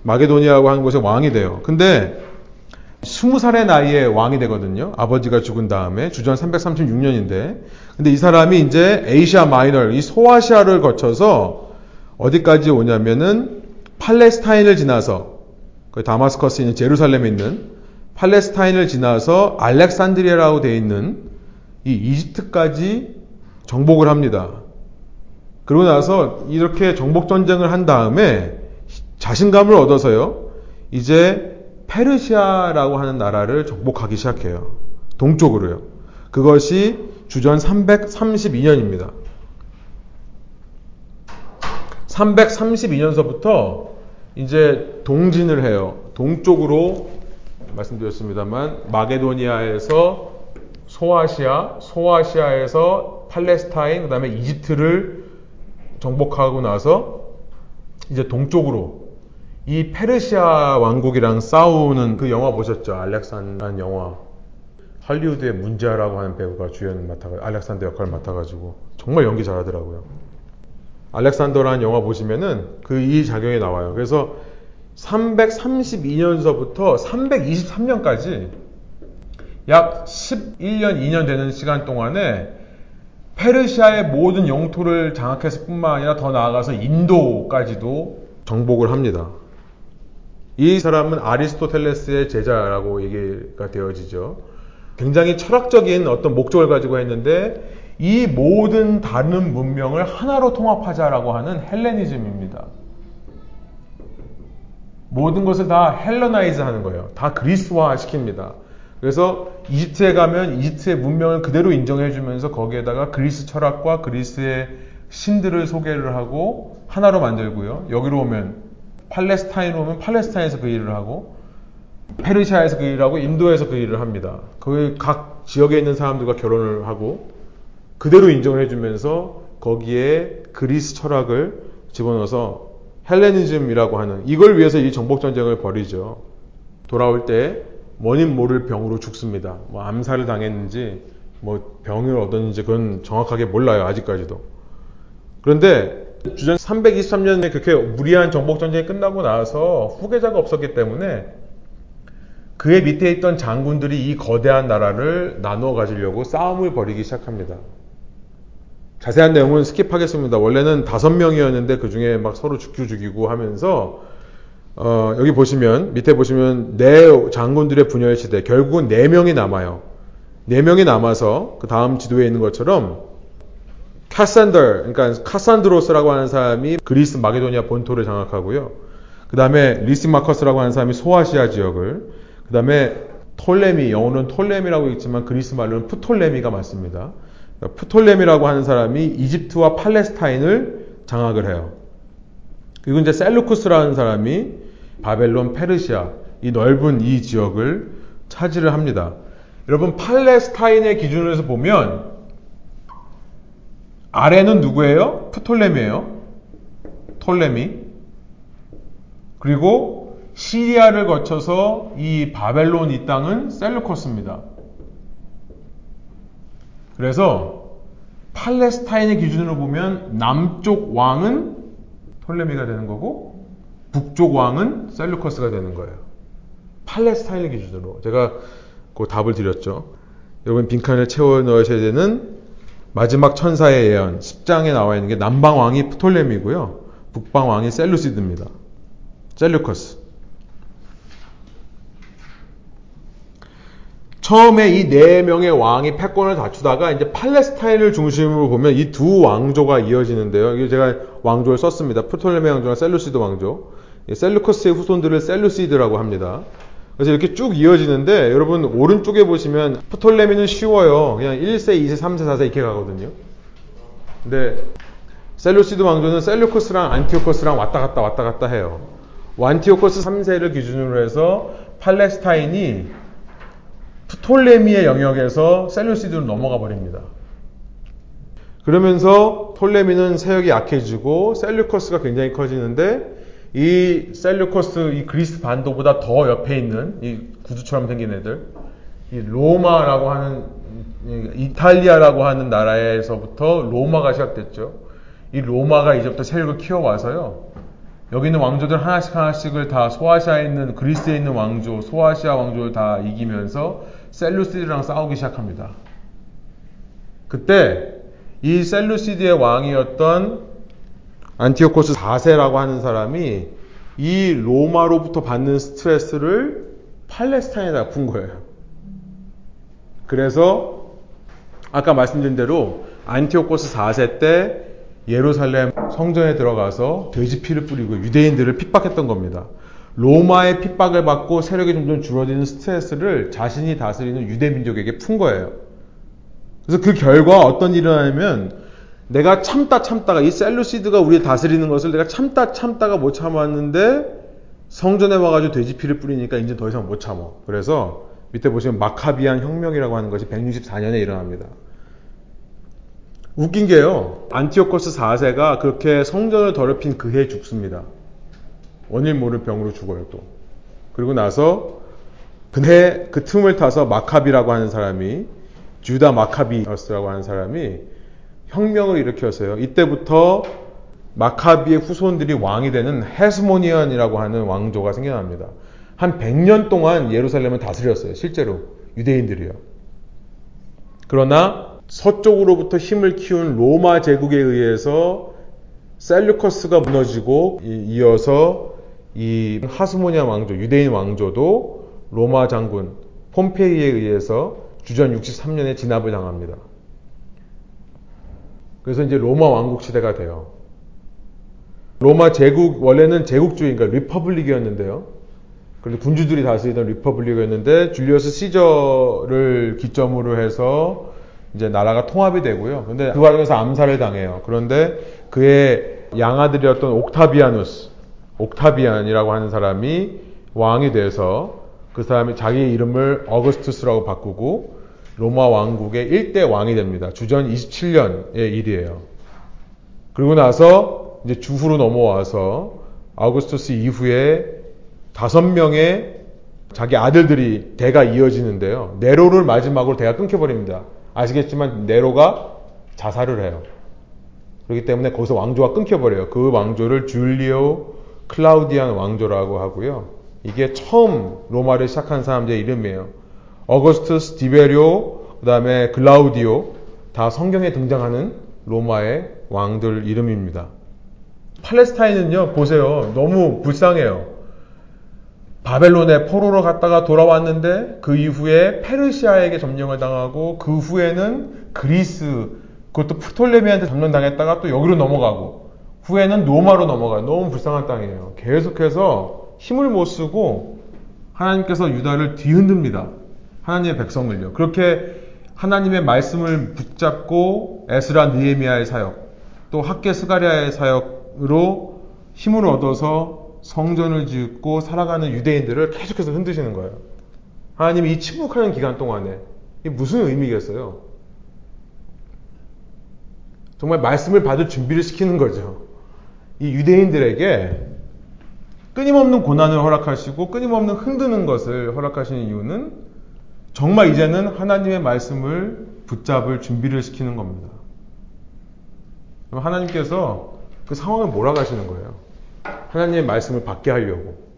마게도니아라고 하는 곳에 왕이 돼요. 근데 20살의 나이에 왕이 되거든요. 아버지가 죽은 다음에 주전 336년인데. 근데 이 사람이 이제 에이시아 마이너, 이 소아시아를 거쳐서 어디까지 오냐면은 팔레스타인을 지나서 그 다마스커스에 있는 제루살렘에 있는 팔레스타인을 지나서 알렉산드리아라고 되어 있는 이 이집트까지 정복을 합니다. 그러고 나서 이렇게 정복 전쟁을 한 다음에 자신감을 얻어서요. 이제 페르시아라고 하는 나라를 정복하기 시작해요. 동쪽으로요. 그것이 주전 332년입니다. 332년서부터 이제 동진을 해요. 동쪽으로 말씀드렸습니다만 마게도니아에서 소아시아, 소아시아에서 팔레스타인, 그 다음에 이집트를 정복하고 나서 이제 동쪽으로 이 페르시아 왕국이랑 싸우는 그 영화 보셨죠? 알렉산드라는 영화. 할리우드의 문제아라고 하는 배우가 주연 맡아가 알렉산더 역할을 맡아가지고 정말 연기 잘하더라고요. 알렉산더라는 영화 보시면은 그 이 작용이 나와요. 그래서 332년서부터 323년까지 약 11년, 2년 되는 시간 동안에 페르시아의 모든 영토를 장악했을 뿐만 아니라 더 나아가서 인도까지도 정복을 합니다. 이 사람은 아리스토텔레스의 제자라고 얘기가 되어지죠. 굉장히 철학적인 어떤 목적을 가지고 했는데 이 모든 다른 문명을 하나로 통합하자라고 하는 헬레니즘입니다. 모든 것을 다 Hellenize 하는 거예요. 다 그리스화 시킵니다. 그래서 이집트에 가면 이집트의 문명을 그대로 인정해 주면서 거기에다가 그리스 철학과 그리스의 신들을 소개를 하고 하나로 만들고요. 여기로 오면 팔레스타인으로 오면 팔레스타인에서 그 일을 하고 페르시아에서 그 일을 하고 인도에서 그 일을 합니다. 그 각 지역에 있는 사람들과 결혼을 하고 그대로 인정을 해주면서 거기에 그리스 철학을 집어넣어서 헬레니즘이라고 하는 이걸 위해서 이 정복 전쟁을 벌이죠. 돌아올 때 원인 모를 병으로 죽습니다. 뭐 암살을 당했는지 뭐 병을 얻었는지 그건 정확하게 몰라요. 아직까지도. 그런데 주전 323년에 그렇게 무리한 정복 전쟁이 끝나고 나서 후계자가 없었기 때문에 그의 밑에 있던 장군들이 이 거대한 나라를 나누어 가지려고 싸움을 벌이기 시작합니다. 자세한 내용은 skip하겠습니다. 원래는 다섯 명이었는데 그 중에 막 서로 죽고 죽이고 하면서 어, 여기 보시면 밑에 보시면 네 장군들의 분열 시대 결국은 네 명이 남아요. 네 명이 남아서 그 다음 지도에 있는 것처럼 카산더 그러니까 카산드로스라고 하는 사람이 그리스 마게도니아 본토를 장악하고요. 그 다음에 리시마커스라고 하는 사람이 소아시아 지역을 그 다음에 톨레미, 영어는 톨레미라고 있지만 그리스 말로는 푸톨레미가 맞습니다. 그러니까 푸톨레미라고 하는 사람이 이집트와 팔레스타인을 장악을 해요. 그리고 이제 셀루쿠스라는 사람이 바벨론, 페르시아, 이 넓은 이 지역을 차지를 합니다. 여러분, 팔레스타인의 기준으로 해서 보면, 아래는 누구예요? 푸톨레미예요. 톨레미. 그리고 시리아를 거쳐서 이 바벨론 이 땅은 셀루코스입니다. 그래서 팔레스타인의 기준으로 보면 남쪽 왕은 톨레미가 되는 거고 북쪽 왕은 셀루커스가 되는 거예요. 팔레스타인의 기준으로 제가 그 답을 드렸죠. 여러분 빈칸을 채워 넣으셔야 되는 마지막 천사의 예언 10장에 나와 있는 게 남방 왕이 프톨레미고요. 북방 왕이 셀루시드입니다. 셀루커스. 처음에 이 네 명의 왕이 패권을 다투다가 이제 팔레스타인을 중심으로 보면 이 두 왕조가 이어지는데요. 이게 제가 왕조를 썼습니다. 프톨레메 왕조와 셀루시드 왕조. 셀루커스의 후손들을 셀루시드라고 합니다. 그래서 이렇게 쭉 이어지는데 여러분 오른쪽에 보시면 프톨레미는 쉬워요. 그냥 1세, 2세, 3세, 4세 이렇게 가거든요. 근데 셀루시드 왕조는 셀루커스랑 안티오커스랑 왔다 갔다 왔다 갔다 해요. 안티오커스 3세를 기준으로 해서 팔레스타인이 프톨레미의 영역에서 셀루시드로 넘어가 버립니다. 그러면서 톨레미는 세력이 약해지고 셀루커스가 굉장히 커지는데 이 셀루커스 이 그리스 반도보다 더 옆에 있는 이 구두처럼 생긴 애들 이 로마라고 하는 이탈리아라고 하는 나라에서부터 로마가 시작됐죠. 이 로마가 이제부터 세력을 키워와서요. 여기 있는 왕조들 하나씩 하나씩을 다 소아시아에 있는 그리스에 있는 왕조, 소아시아 왕조를 다 이기면서 셀루시드랑 싸우기 시작합니다. 그때 이 셀루시드의 왕이었던 안티오코스 4세라고 하는 사람이 이 로마로부터 받는 스트레스를 팔레스타인에다 푼 거예요. 그래서 아까 말씀드린 대로 안티오코스 4세 때 예루살렘 성전에 들어가서 돼지 피를 뿌리고 유대인들을 핍박했던 겁니다. 로마의 핍박을 받고 세력이 점점 줄어드는 스트레스를 자신이 다스리는 유대 민족에게 푼 거예요. 그래서 그 결과 어떤 일이 일어나냐면 내가 참다 참다가 이 셀루시드가 우리 다스리는 것을 내가 참다 참다가 못 참았는데 성전에 와가지고 돼지 피를 뿌리니까 이제 더 이상 못 참어. 그래서 밑에 보시면 마카비안 혁명이라고 하는 것이 164년에 일어납니다. 웃긴 게요. 안티오코스 4세가 그렇게 성전을 더럽힌 그 해에 죽습니다. 원인 모를 병으로 죽어요, 또. 그리고 나서 그해 그 틈을 타서 마카비라고 하는 사람이 주다 마카비어스라고 하는 사람이 혁명을 일으켰어요. 이때부터 마카비의 후손들이 왕이 되는 헤스모니언이라고 하는 왕조가 생겨납니다. 한 100년 동안 예루살렘을 다스렸어요. 실제로 유대인들이요. 그러나 서쪽으로부터 힘을 키운 로마 제국에 의해서 셀루커스가 무너지고 이어서 이 하스모니아 왕조, 유대인 왕조도 로마 장군 폼페이에 의해서 주전 63년에 진압을 당합니다. 그래서 이제 로마 왕국 시대가 돼요. 로마 제국 원래는 제국주의인가 리퍼블릭이었는데요. 그런데 군주들이 다스리던 리퍼블릭이었는데 줄리어스 시저를 기점으로 해서 이제 나라가 통합이 되고요. 그런데 그 과정에서 암살을 당해요. 그런데 그의 양아들이었던 옥타비아누스, 옥타비안이라고 하는 사람이 왕이 돼서 그 사람이 자기 이름을 어거스투스라고 바꾸고 로마 왕국의 1대 왕이 됩니다. 주전 27년의 일이에요. 그리고 나서 이제 주후로 넘어와서 아우구스투스 이후에 다섯 명의 자기 아들들이 대가 이어지는데요. 네로를 마지막으로 대가 끊겨버립니다. 아시겠지만 네로가 자살을 해요. 그렇기 때문에 거기서 왕조가 끊겨버려요. 그 왕조를 줄리오 클라우디안 왕조라고 하고요. 이게 처음 로마를 시작한 사람들의 이름이에요. 어거스투스 디베리오, 그 다음에 글라우디오, 다 성경에 등장하는 로마의 왕들 이름입니다. 팔레스타인은요, 보세요. 너무 불쌍해요. 바벨론에 포로로 갔다가 돌아왔는데 그 이후에 페르시아에게 점령을 당하고 그 후에는 그리스 그것도 프톨레미한테 점령당했다가 또 여기로 넘어가고 후에는 로마로 넘어가요. 너무 불쌍한 땅이에요. 계속해서 힘을 못 쓰고 하나님께서 유다를 뒤흔듭니다. 하나님의 백성을요. 그렇게 하나님의 말씀을 붙잡고 에스라 느에미아의 사역 또 학계 스가리아의 사역으로 힘을 얻어서 성전을 짓고 살아가는 유대인들을 계속해서 흔드시는 거예요. 하나님이 이 침묵하는 기간 동안에 이게 무슨 의미겠어요? 정말 말씀을 받을 준비를 시키는 거죠. 이 유대인들에게 끊임없는 고난을 허락하시고 끊임없는 흔드는 것을 허락하시는 이유는 정말 이제는 하나님의 말씀을 붙잡을 준비를 시키는 겁니다. 하나님께서 그 상황을 몰아가시는 거예요. 하나님의 말씀을 받게 하려고.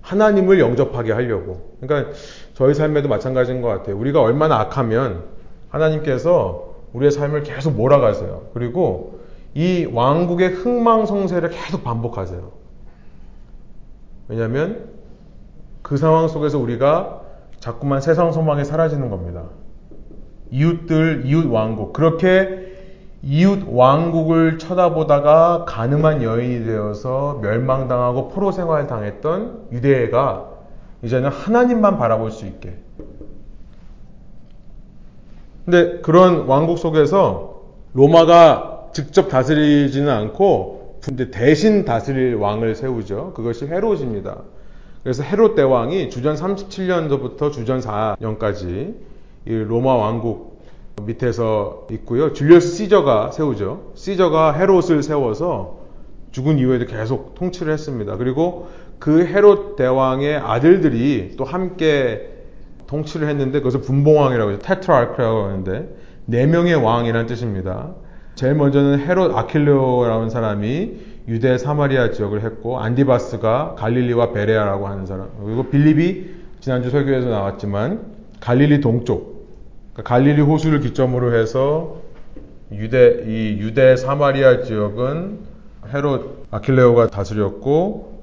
하나님을 영접하게 하려고. 그러니까 저희 삶에도 마찬가지인 것 같아요. 우리가 얼마나 악하면 하나님께서 우리의 삶을 계속 몰아가세요. 그리고 이 왕국의 흥망성쇠를 계속 반복하세요. 왜냐하면 그 상황 속에서 우리가 자꾸만 세상 소망이 사라지는 겁니다. 이웃들, 이웃 왕국. 그렇게 이웃 왕국을 쳐다보다가 가늠한 여인이 되어서 멸망당하고 포로 생활 당했던 유대가 이제는 하나님만 바라볼 수 있게. 근데 그런 왕국 속에서 로마가 직접 다스리지는 않고 근데 대신 다스릴 왕을 세우죠. 그것이 헤롯입니다. 그래서 헤롯 대왕이 주전 37년도부터 주전 4년까지 로마 왕국 밑에서 있고요. 줄리어스 시저가 세우죠. 시저가 헤롯을 세워서 죽은 이후에도 계속 통치를 했습니다. 그리고 그 헤롯 대왕의 아들들이 또 함께 통치를 했는데 그것을 분봉왕이라고 해서 테트라르크라고 하는데 네 명의 왕이라는 뜻입니다. 제일 먼저는 헤롯 아킬레오라는 사람이 유대 사마리아 지역을 했고 안디바스가 갈릴리와 베레아라고 하는 사람 그리고 빌립이 지난주 설교에서 나왔지만 갈릴리 동쪽 그러니까 갈릴리 호수를 기점으로 해서 유대 이 유대 사마리아 지역은 헤롯 아킬레오가 다스렸고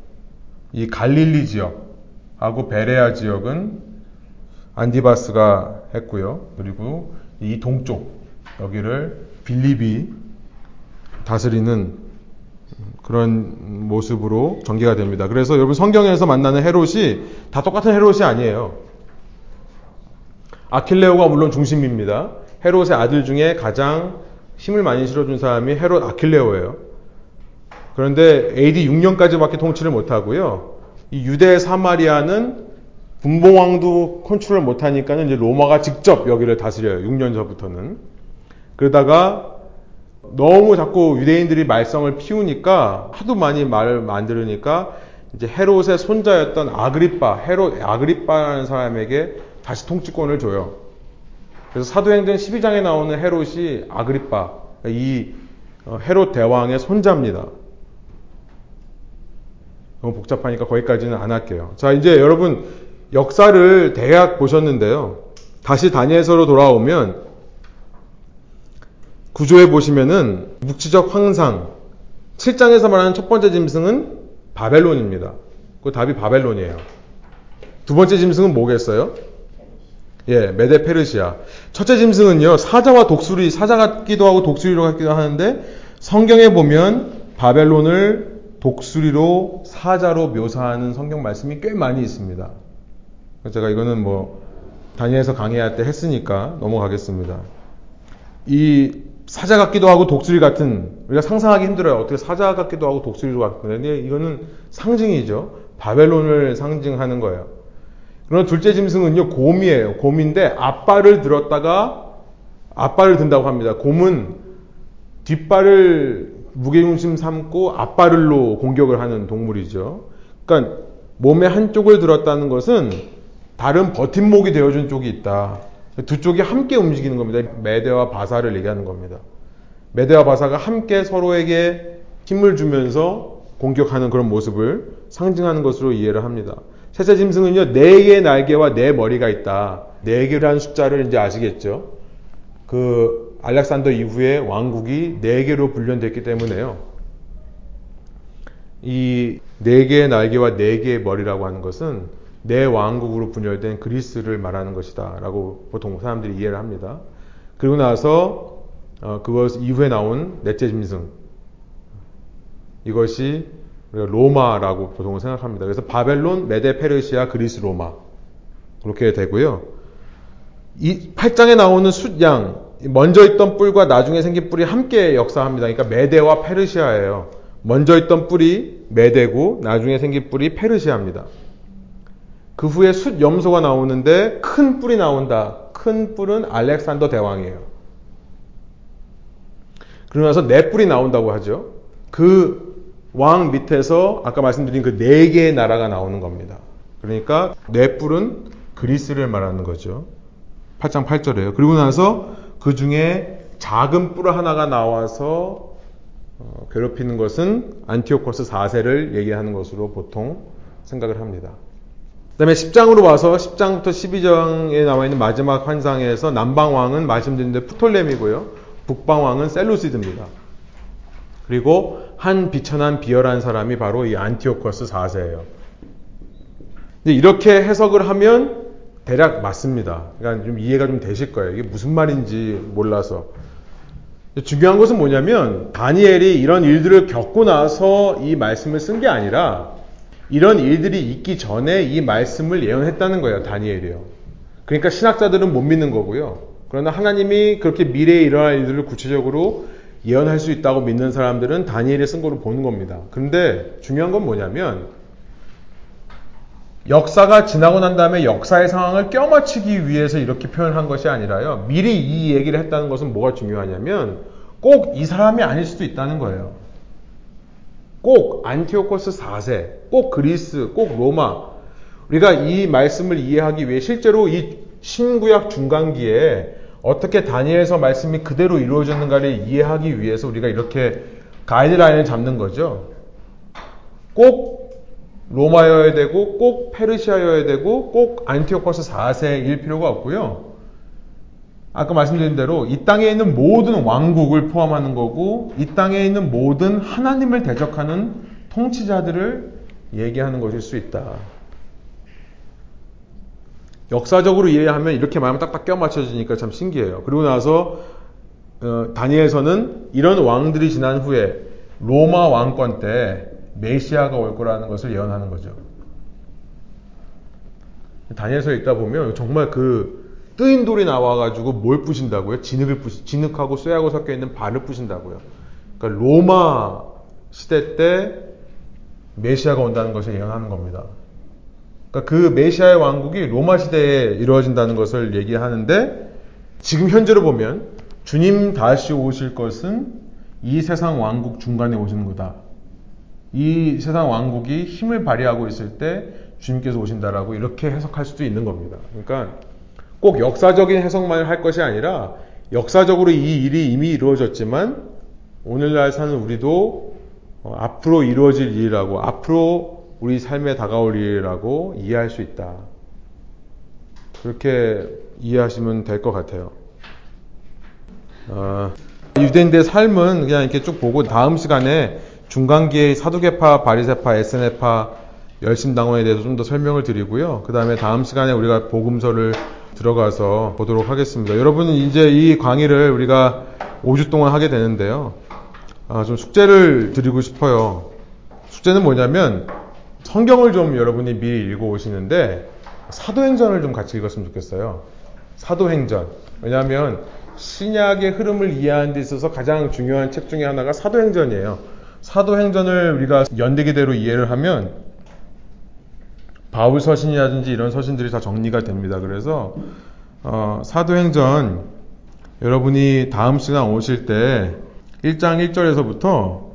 이 갈릴리 지역하고 베레아 지역은 안디바스가 했고요. 그리고 이 동쪽 여기를 빌립이 다스리는 그런 모습으로 전개가 됩니다. 그래서 여러분 성경에서 만나는 헤롯이 다 똑같은 헤롯이 아니에요. 아킬레오가 물론 중심입니다. 헤롯의 아들 중에 가장 힘을 많이 실어준 사람이 헤롯 아킬레오예요. 그런데 AD 6년까지밖에 통치를 못하고요. 이 유대 사마리아는 분봉왕도 컨트롤 못하니까는 이제 로마가 직접 여기를 다스려요. 6년 전부터는. 그러다가 너무 자꾸 유대인들이 말썽을 피우니까 하도 많이 말을 만들으니까 이제 헤롯의 손자였던 아그리빠, 헤롯 아그리빠라는 사람에게 다시 통치권을 줘요. 그래서 사도행전 12장에 나오는 헤롯이 아그리빠, 이 어, 헤롯 대왕의 손자입니다. 너무 복잡하니까 거기까지는 안 할게요. 자, 이제 여러분 역사를 대략 보셨는데요. 다시 다니엘서로 돌아오면 구조해 보시면은 묵지적 황상 7장에서 말하는 첫 번째 짐승은 바벨론입니다. 그 답이 바벨론이에요. 두 번째 짐승은 뭐겠어요? 예, 메데 페르시아. 첫째 짐승은요, 사자와 독수리, 사자 같기도 하고 독수리로 같기도 하는데, 성경에 보면 바벨론을 독수리로 사자로 묘사하는 성경 말씀이 꽤 많이 있습니다. 제가 이거는 뭐, 다니엘서 강의할 때 했으니까 넘어가겠습니다. 이 사자 같기도 하고 독수리 같은 우리가 상상하기 힘들어요. 어떻게 사자 같기도 하고 독수리로 같은데 이거는 상징이죠. 바벨론을 상징하는 거예요. 그럼 둘째 짐승은요 곰이에요. 곰인데 앞발을 들었다가 앞발을 든다고 합니다. 곰은 뒷발을 무게중심 삼고 앞발을로 공격을 하는 동물이죠. 그러니까 몸의 한쪽을 들었다는 것은 다른 버팀목이 되어준 쪽이 있다. 두 쪽이 함께 움직이는 겁니다. 메대와 바사를 얘기하는 겁니다. 메대와 바사가 함께 서로에게 힘을 주면서 공격하는 그런 모습을 상징하는 것으로 이해를 합니다. 셋째 짐승은요, 네 개의 날개와 네 머리가 있다. 네 개라는 숫자를 이제 아시겠죠? 그 알렉산더 이후에 왕국이 네 개로 분련됐기 때문에요. 이 네 개의 날개와 네 개의 머리라고 하는 것은 내 왕국으로 분열된 그리스를 말하는 것이다. 라고 보통 사람들이 이해를 합니다. 그리고 나서 어, 그것 이후에 나온 넷째 짐승. 이것이 로마라고 보통 생각합니다. 그래서 바벨론, 메데, 페르시아, 그리스, 로마. 그렇게 되고요. 이 8장에 나오는 숫양, 먼저 있던 뿔과 나중에 생긴 뿔이 함께 역사합니다. 그러니까 메데와 페르시아예요. 먼저 있던 뿔이 메데고 나중에 생긴 뿔이 페르시아입니다. 그 후에 숫 염소가 나오는데 큰 뿔이 나온다. 큰 뿔은 알렉산더 대왕이에요. 그러고 나서 네 뿔이 나온다고 하죠. 그 왕 밑에서 아까 말씀드린 그 네 개의 나라가 나오는 겁니다. 그러니까 네 뿔은 그리스를 말하는 거죠. 8장 8절에요. 그리고 나서 그 중에 작은 뿔 하나가 나와서 어, 괴롭히는 것은 안티오코스 4세를 얘기하는 것으로 보통 생각을 합니다. 그 다음에 10장으로 와서 10장부터 12장에 나와 있는 마지막 환상에서 남방왕은 말씀드린 대로 프톨레미고요. 북방왕은 셀루시드입니다. 그리고 한 비천한 비열한 사람이 바로 이 안티오커스 4세예요. 이렇게 해석을 하면 대략 맞습니다. 그러니까 좀 이해가 좀 되실 거예요. 이게 무슨 말인지 몰라서. 중요한 것은 뭐냐면 다니엘이 이런 일들을 겪고 나서 이 말씀을 쓴 게 아니라 이런 일들이 있기 전에 이 말씀을 예언했다는 거예요. 다니엘이요. 그러니까 신학자들은 못 믿는 거고요. 그러나 하나님이 그렇게 미래에 일어날 일들을 구체적으로 예언할 수 있다고 믿는 사람들은 다니엘이 쓴 거로 보는 겁니다. 그런데 중요한 건 뭐냐면 역사가 지나고 난 다음에 역사의 상황을 껴맞추기 위해서 이렇게 표현한 것이 아니라요. 미리 이 얘기를 했다는 것은 뭐가 중요하냐면 꼭 이 사람이 아닐 수도 있다는 거예요. 꼭 안티오코스 4세, 꼭 그리스, 꼭 로마. 우리가 이 말씀을 이해하기 위해 실제로 이 신구약 중간기에 어떻게 다니엘서 말씀이 그대로 이루어졌는가를 이해하기 위해서 우리가 이렇게 가이드라인을 잡는 거죠. 꼭 로마여야 되고, 꼭 페르시아여야 되고, 꼭 안티오코스 4세일 필요가 없고요. 아까 말씀드린 대로 이 땅에 있는 모든 왕국을 포함하는 거고 이 땅에 있는 모든 하나님을 대적하는 통치자들을 얘기하는 것일 수 있다. 역사적으로 이해하면 이렇게 말하면 딱딱 껴 맞춰지니까 참 신기해요. 그리고 나서 어, 다니엘서는 이런 왕들이 지난 후에 로마 왕권 때 메시아가 올 거라는 것을 예언하는 거죠. 다니엘서 읽다 보면 정말 그 뜨인 돌이 나와가지고 뭘 부신다고요? 진흙을 부시, 진흙하고 쇠하고 섞여 있는 발을 부신다고요. 그러니까 로마 시대 때 메시아가 온다는 것을 예언하는 겁니다. 그러니까 그 메시아의 왕국이 로마 시대에 이루어진다는 것을 얘기하는데 지금 현재로 보면 주님 다시 오실 것은 이 세상 왕국 중간에 오시는 거다. 이 세상 왕국이 힘을 발휘하고 있을 때 주님께서 오신다라고 이렇게 해석할 수도 있는 겁니다. 그러니까 꼭 역사적인 해석만을 할 것이 아니라 역사적으로 이 일이 이미 이루어졌지만 오늘날 사는 우리도 어, 앞으로 이루어질 일이라고 앞으로 우리 삶에 다가올 일이라고 이해할 수 있다. 그렇게 이해하시면 될 것 같아요. 어, 유대인들의 삶은 그냥 이렇게 쭉 보고 다음 시간에 중간기의 사두개파, 바리세파, 에스네파, 열심당원에 대해서 좀 더 설명을 드리고요. 그 다음에 다음 시간에 우리가 복음서를 들어가서 보도록 하겠습니다. 여러분 이제 이 강의를 우리가 5주 동안 하게 되는데요. 아, 좀 숙제를 드리고 싶어요. 숙제는 뭐냐면 성경을 좀 여러분이 미리 읽어 오시는데 사도행전을 좀 같이 읽었으면 좋겠어요. 사도행전. 왜냐하면 신약의 흐름을 이해하는 데 있어서 가장 중요한 책 중에 하나가 사도행전이에요. 사도행전을 우리가 연대기대로 이해를 하면 바울 서신이라든지 이런 서신들이 다 정리가 됩니다. 그래서 어, 사도행전 여러분이 다음 시간 오실 때 1장 1절에서부터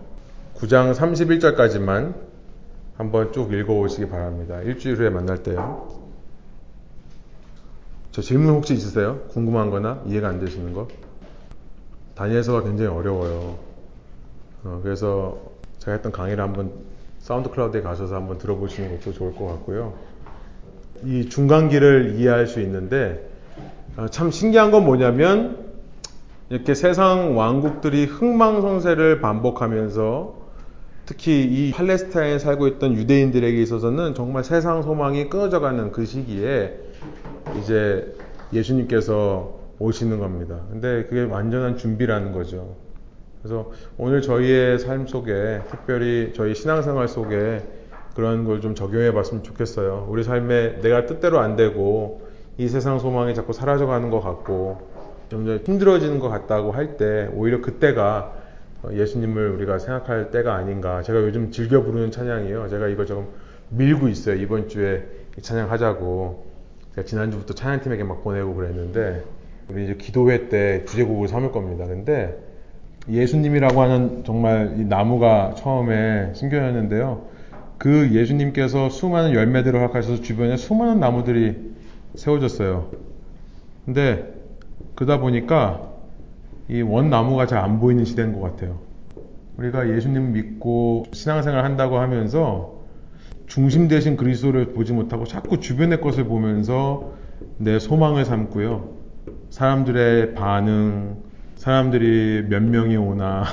9장 31절까지만 한번 쭉 읽어 오시기 바랍니다. 일주일 후에 만날 때요. 저 질문 혹시 있으세요? 궁금한 거나 이해가 안 되시는 거? 다니엘서가 굉장히 어려워요. 어, 그래서 제가 했던 강의를 한번 사운드 클라우드에 가셔서 한번 들어보시는 것도 좋을 것 같고요. 이 중간기를 이해할 수 있는데 어, 참 신기한 건 뭐냐면 이렇게 세상 왕국들이 흥망성쇠를 반복하면서 특히 이 팔레스타인에 살고 있던 유대인들에게 있어서는 정말 세상 소망이 끊어져가는 그 시기에 이제 예수님께서 오시는 겁니다. 근데 그게 완전한 준비라는 거죠. 그래서 오늘 저희의 삶 속에 특별히 저희 신앙생활 속에 그런 걸 좀 적용해 봤으면 좋겠어요. 우리 삶에 내가 뜻대로 안 되고 이 세상 소망이 자꾸 사라져가는 것 같고 점점 힘들어지는 것 같다고 할 때 오히려 그때가 예수님을 우리가 생각할 때가 아닌가. 제가 요즘 즐겨 부르는 찬양이에요. 제가 이거 조금 밀고 있어요. 이번 주에 찬양 하자고. 제가 지난주부터 찬양팀에게 막 보내고 그랬는데 우리 이제 기도회 때 주제곡을 삼을 겁니다. 근데 예수님이라고 하는 정말 이 나무가 처음에 숨겨졌는데요. 그 예수님께서 수많은 열매들을 허락하셔서 주변에 수많은 나무들이 세워졌어요. 근데 그러다 보니까 이 원나무가 잘 안 보이는 시대인 것 같아요. 우리가 예수님 믿고 신앙생활 한다고 하면서 중심 대신 그리스도를 보지 못하고 자꾸 주변의 것을 보면서 내 소망을 삼고요. 사람들의 반응, 사람들이 몇 명이 오나,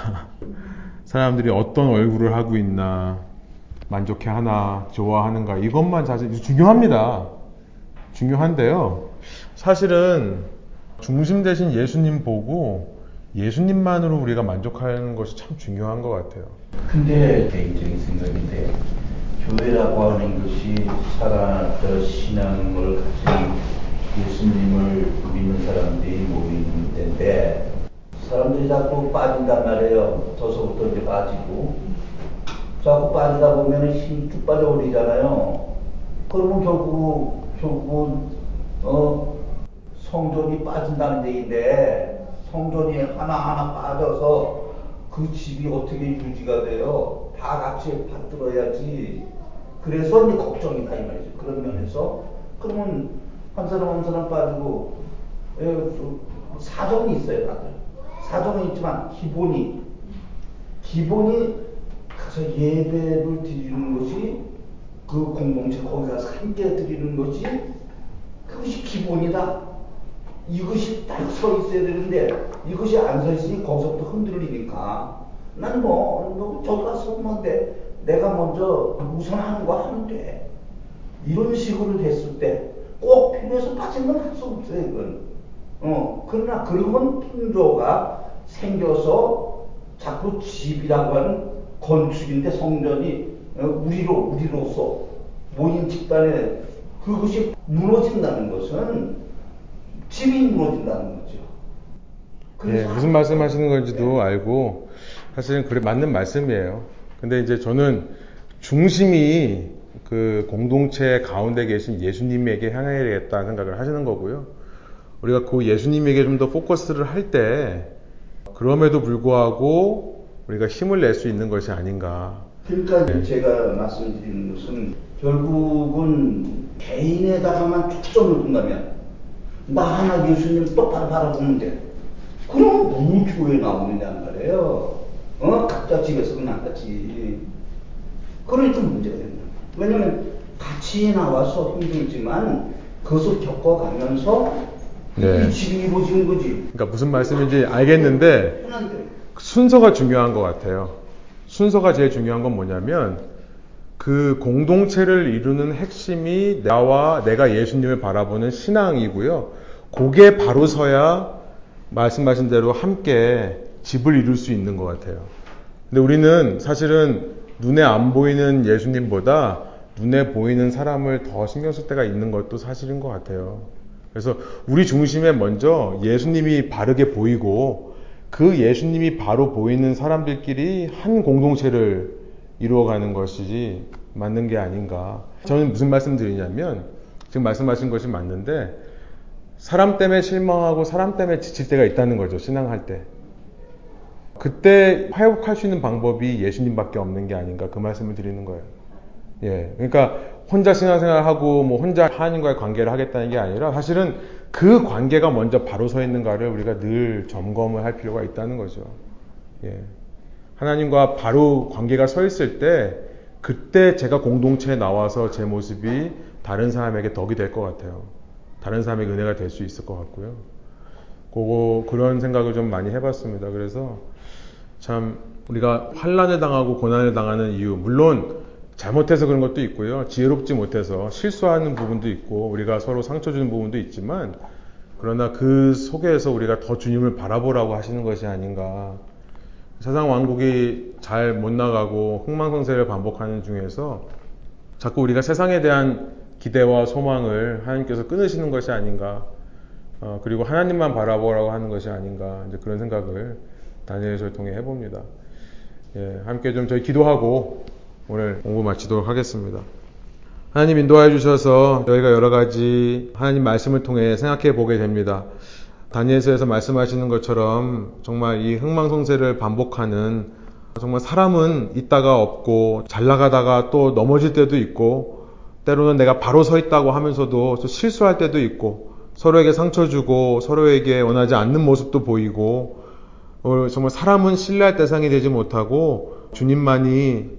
사람들이 어떤 얼굴을 하고 있나, 만족해 하나, 좋아하는가, 이것만 자세히 중요합니다. 중요한데요. 사실은 중심 대신 예수님 보고 예수님만으로 우리가 만족하는 것이 참 중요한 것 같아요. 근데 개인적인 생각인데 교회라고 하는 것이 살아났던 신앙을 가진 예수님을 믿는 사람들이 모이는 데인데 사람들이 자꾸 빠진단 말이에요. 저서부터 이제 빠지고 자꾸 빠지다 보면 힘이 쭉 빠져버리잖아요. 그러면 결국 결국은 어 성전이 빠진다는 얘기인데 성전이 하나하나 빠져서 그 집이 어떻게 유지가 돼요? 다 같이 받들어야지. 그래서 이제 걱정이다 이 말이죠. 그런 면에서 그러면 한 사람 한 사람 빠지고 예, 사정이 있어요 다들. 사정은 있지만 기본이 기본이 가서 예배를 드리는 것이 그 공동체 거기 가서 함께 드리는 것이 그것이 기본이다. 이것이 딱 서 있어야 되는데 이것이 안 서 있으니 거기서부터 흔들리니까 나는 뭐, 뭐 저기 가서 뭐 내, 내가 먼저 우선 하는 거 하면 돼. 이런 식으로 됐을 때 꼭 필요해서 빠진 건 할 수 없어요, 이건. 어, 그러나 그런 풍조가 생겨서 자꾸 집이라고 하는 건축인데 성전이 어, 우리로, 우리로서 모인 집단에 그것이 무너진다는 것은 집이 무너진다는 거죠. 예, 무슨 말씀 하시는 건지도 네. 알고 사실은 그래 맞는 말씀이에요. 근데 이제 저는 중심이 그 공동체 가운데 계신 예수님에게 향해야 되겠다는 생각을 하시는 거고요. 우리가 그 예수님에게 좀 더 포커스를 할 때 그럼에도 불구하고 우리가 힘을 낼 수 있는 것이 아닌가. 그러니까 제가 말씀드리는 것은 결국은 개인에다가만 초점을 둔다면 나 하나 예수님 똑바로 바라보면 돼. 그럼 뭐 교회 나오느냐 말이에요. 어? 각자 집에서 그냥 같이. 그러니까 문제가 된다. 왜냐면 같이 나와서 힘들지만 그것을 겪어가면서 네. 이 이루어지는 거지. 그러니까 무슨 말씀인지 알겠는데. 순서가 중요한 것 같아요. 순서가 제일 중요한 건 뭐냐면 그 공동체를 이루는 핵심이 나와 내가 예수님을 바라보는 신앙이고요. 그게 바로 서야 말씀하신 대로 함께 집을 이룰 수 있는 것 같아요. 근데 우리는 사실은 눈에 안 보이는 예수님보다 눈에 보이는 사람을 더 신경 쓸 때가 있는 것도 사실인 것 같아요. 그래서 우리 중심에 먼저 예수님이 바르게 보이고 그 예수님이 바로 보이는 사람들끼리 한 공동체를 이루어가는 것이지 맞는 게 아닌가. 저는 무슨 말씀 드리냐면 지금 말씀하신 것이 맞는데 사람 때문에 실망하고 사람 때문에 지칠 때가 있다는 거죠. 신앙할 때. 그때 회복할 수 있는 방법이 예수님밖에 없는 게 아닌가 그 말씀을 드리는 거예요. 예. 그러니까 혼자 신앙생활하고 뭐 혼자 하나님과의 관계를 하겠다는 게 아니라 사실은 그 관계가 먼저 바로 서 있는가를 우리가 늘 점검을 할 필요가 있다는 거죠. 예. 하나님과 바로 관계가 서 있을 때 그때 제가 공동체에 나와서 제 모습이 다른 사람에게 덕이 될 것 같아요. 다른 사람에게 은혜가 될 수 있을 것 같고요. 그거 그런 생각을 좀 많이 해봤습니다. 그래서 참 우리가 환란을 당하고 고난을 당하는 이유 물론 잘못해서 그런 것도 있고요. 지혜롭지 못해서 실수하는 부분도 있고 우리가 서로 상처 주는 부분도 있지만 그러나 그 속에서 우리가 더 주님을 바라보라고 하시는 것이 아닌가. 세상 왕국이 잘 못 나가고 흥망성쇠를 반복하는 중에서 자꾸 우리가 세상에 대한 기대와 소망을 하나님께서 끊으시는 것이 아닌가. 어, 그리고 하나님만 바라보라고 하는 것이 아닌가. 이제 그런 생각을 다니엘서를 통해 해봅니다. 예, 함께 좀 저희 기도하고 오늘 공부 마치도록 하겠습니다. 하나님 인도하여 주셔서 저희가 여러 가지 하나님 말씀을 통해 생각해 보게 됩니다. 다니엘서에서 말씀하시는 것처럼 정말 이 흥망성쇠를 반복하는 정말 사람은 있다가 없고 잘 나가다가 또 넘어질 때도 있고 때로는 내가 바로 서 있다고 하면서도 또 실수할 때도 있고 서로에게 상처 주고 서로에게 원하지 않는 모습도 보이고 정말 사람은 신뢰할 대상이 되지 못하고 주님만이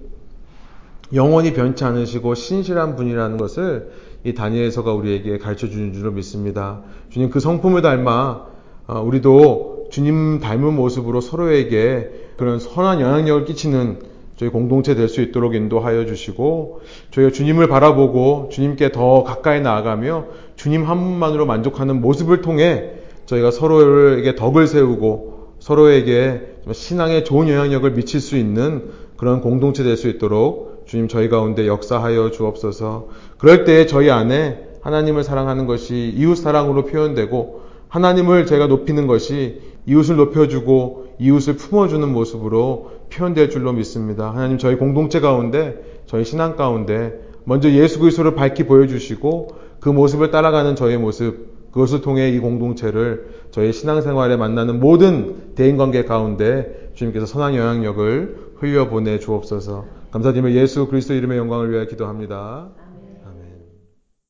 영원히 변치 않으시고 신실한 분이라는 것을 이 다니엘서가 우리에게 가르쳐 주는 줄로 믿습니다. 주님 그 성품을 닮아 어, 우리도 주님 닮은 모습으로 서로에게 그런 선한 영향력을 끼치는 저희 공동체 될 수 있도록 인도하여 주시고 저희가 주님을 바라보고 주님께 더 가까이 나아가며 주님 한 분만으로 만족하는 모습을 통해 저희가 서로에게 덕을 세우고 서로에게 신앙에 좋은 영향력을 미칠 수 있는 그런 공동체 될 수 있도록 주님 저희 가운데 역사하여 주옵소서. 그럴 때 저희 안에 하나님을 사랑하는 것이 이웃 사랑으로 표현되고 하나님을 제가 높이는 것이 이웃을 높여주고 이웃을 품어주는 모습으로 표현될 줄로 믿습니다. 하나님 저희 공동체 가운데 저희 신앙 가운데 먼저 예수 그리스도를 밝히 보여주시고 그 모습을 따라가는 저의 모습 그것을 통해 이 공동체를 저희 신앙생활에 만나는 모든 대인관계 가운데 주님께서 선한 영향력을 흘려보내 주옵소서 감사드리며 예수 그리스도 이름의 영광을 위하여 기도합니다.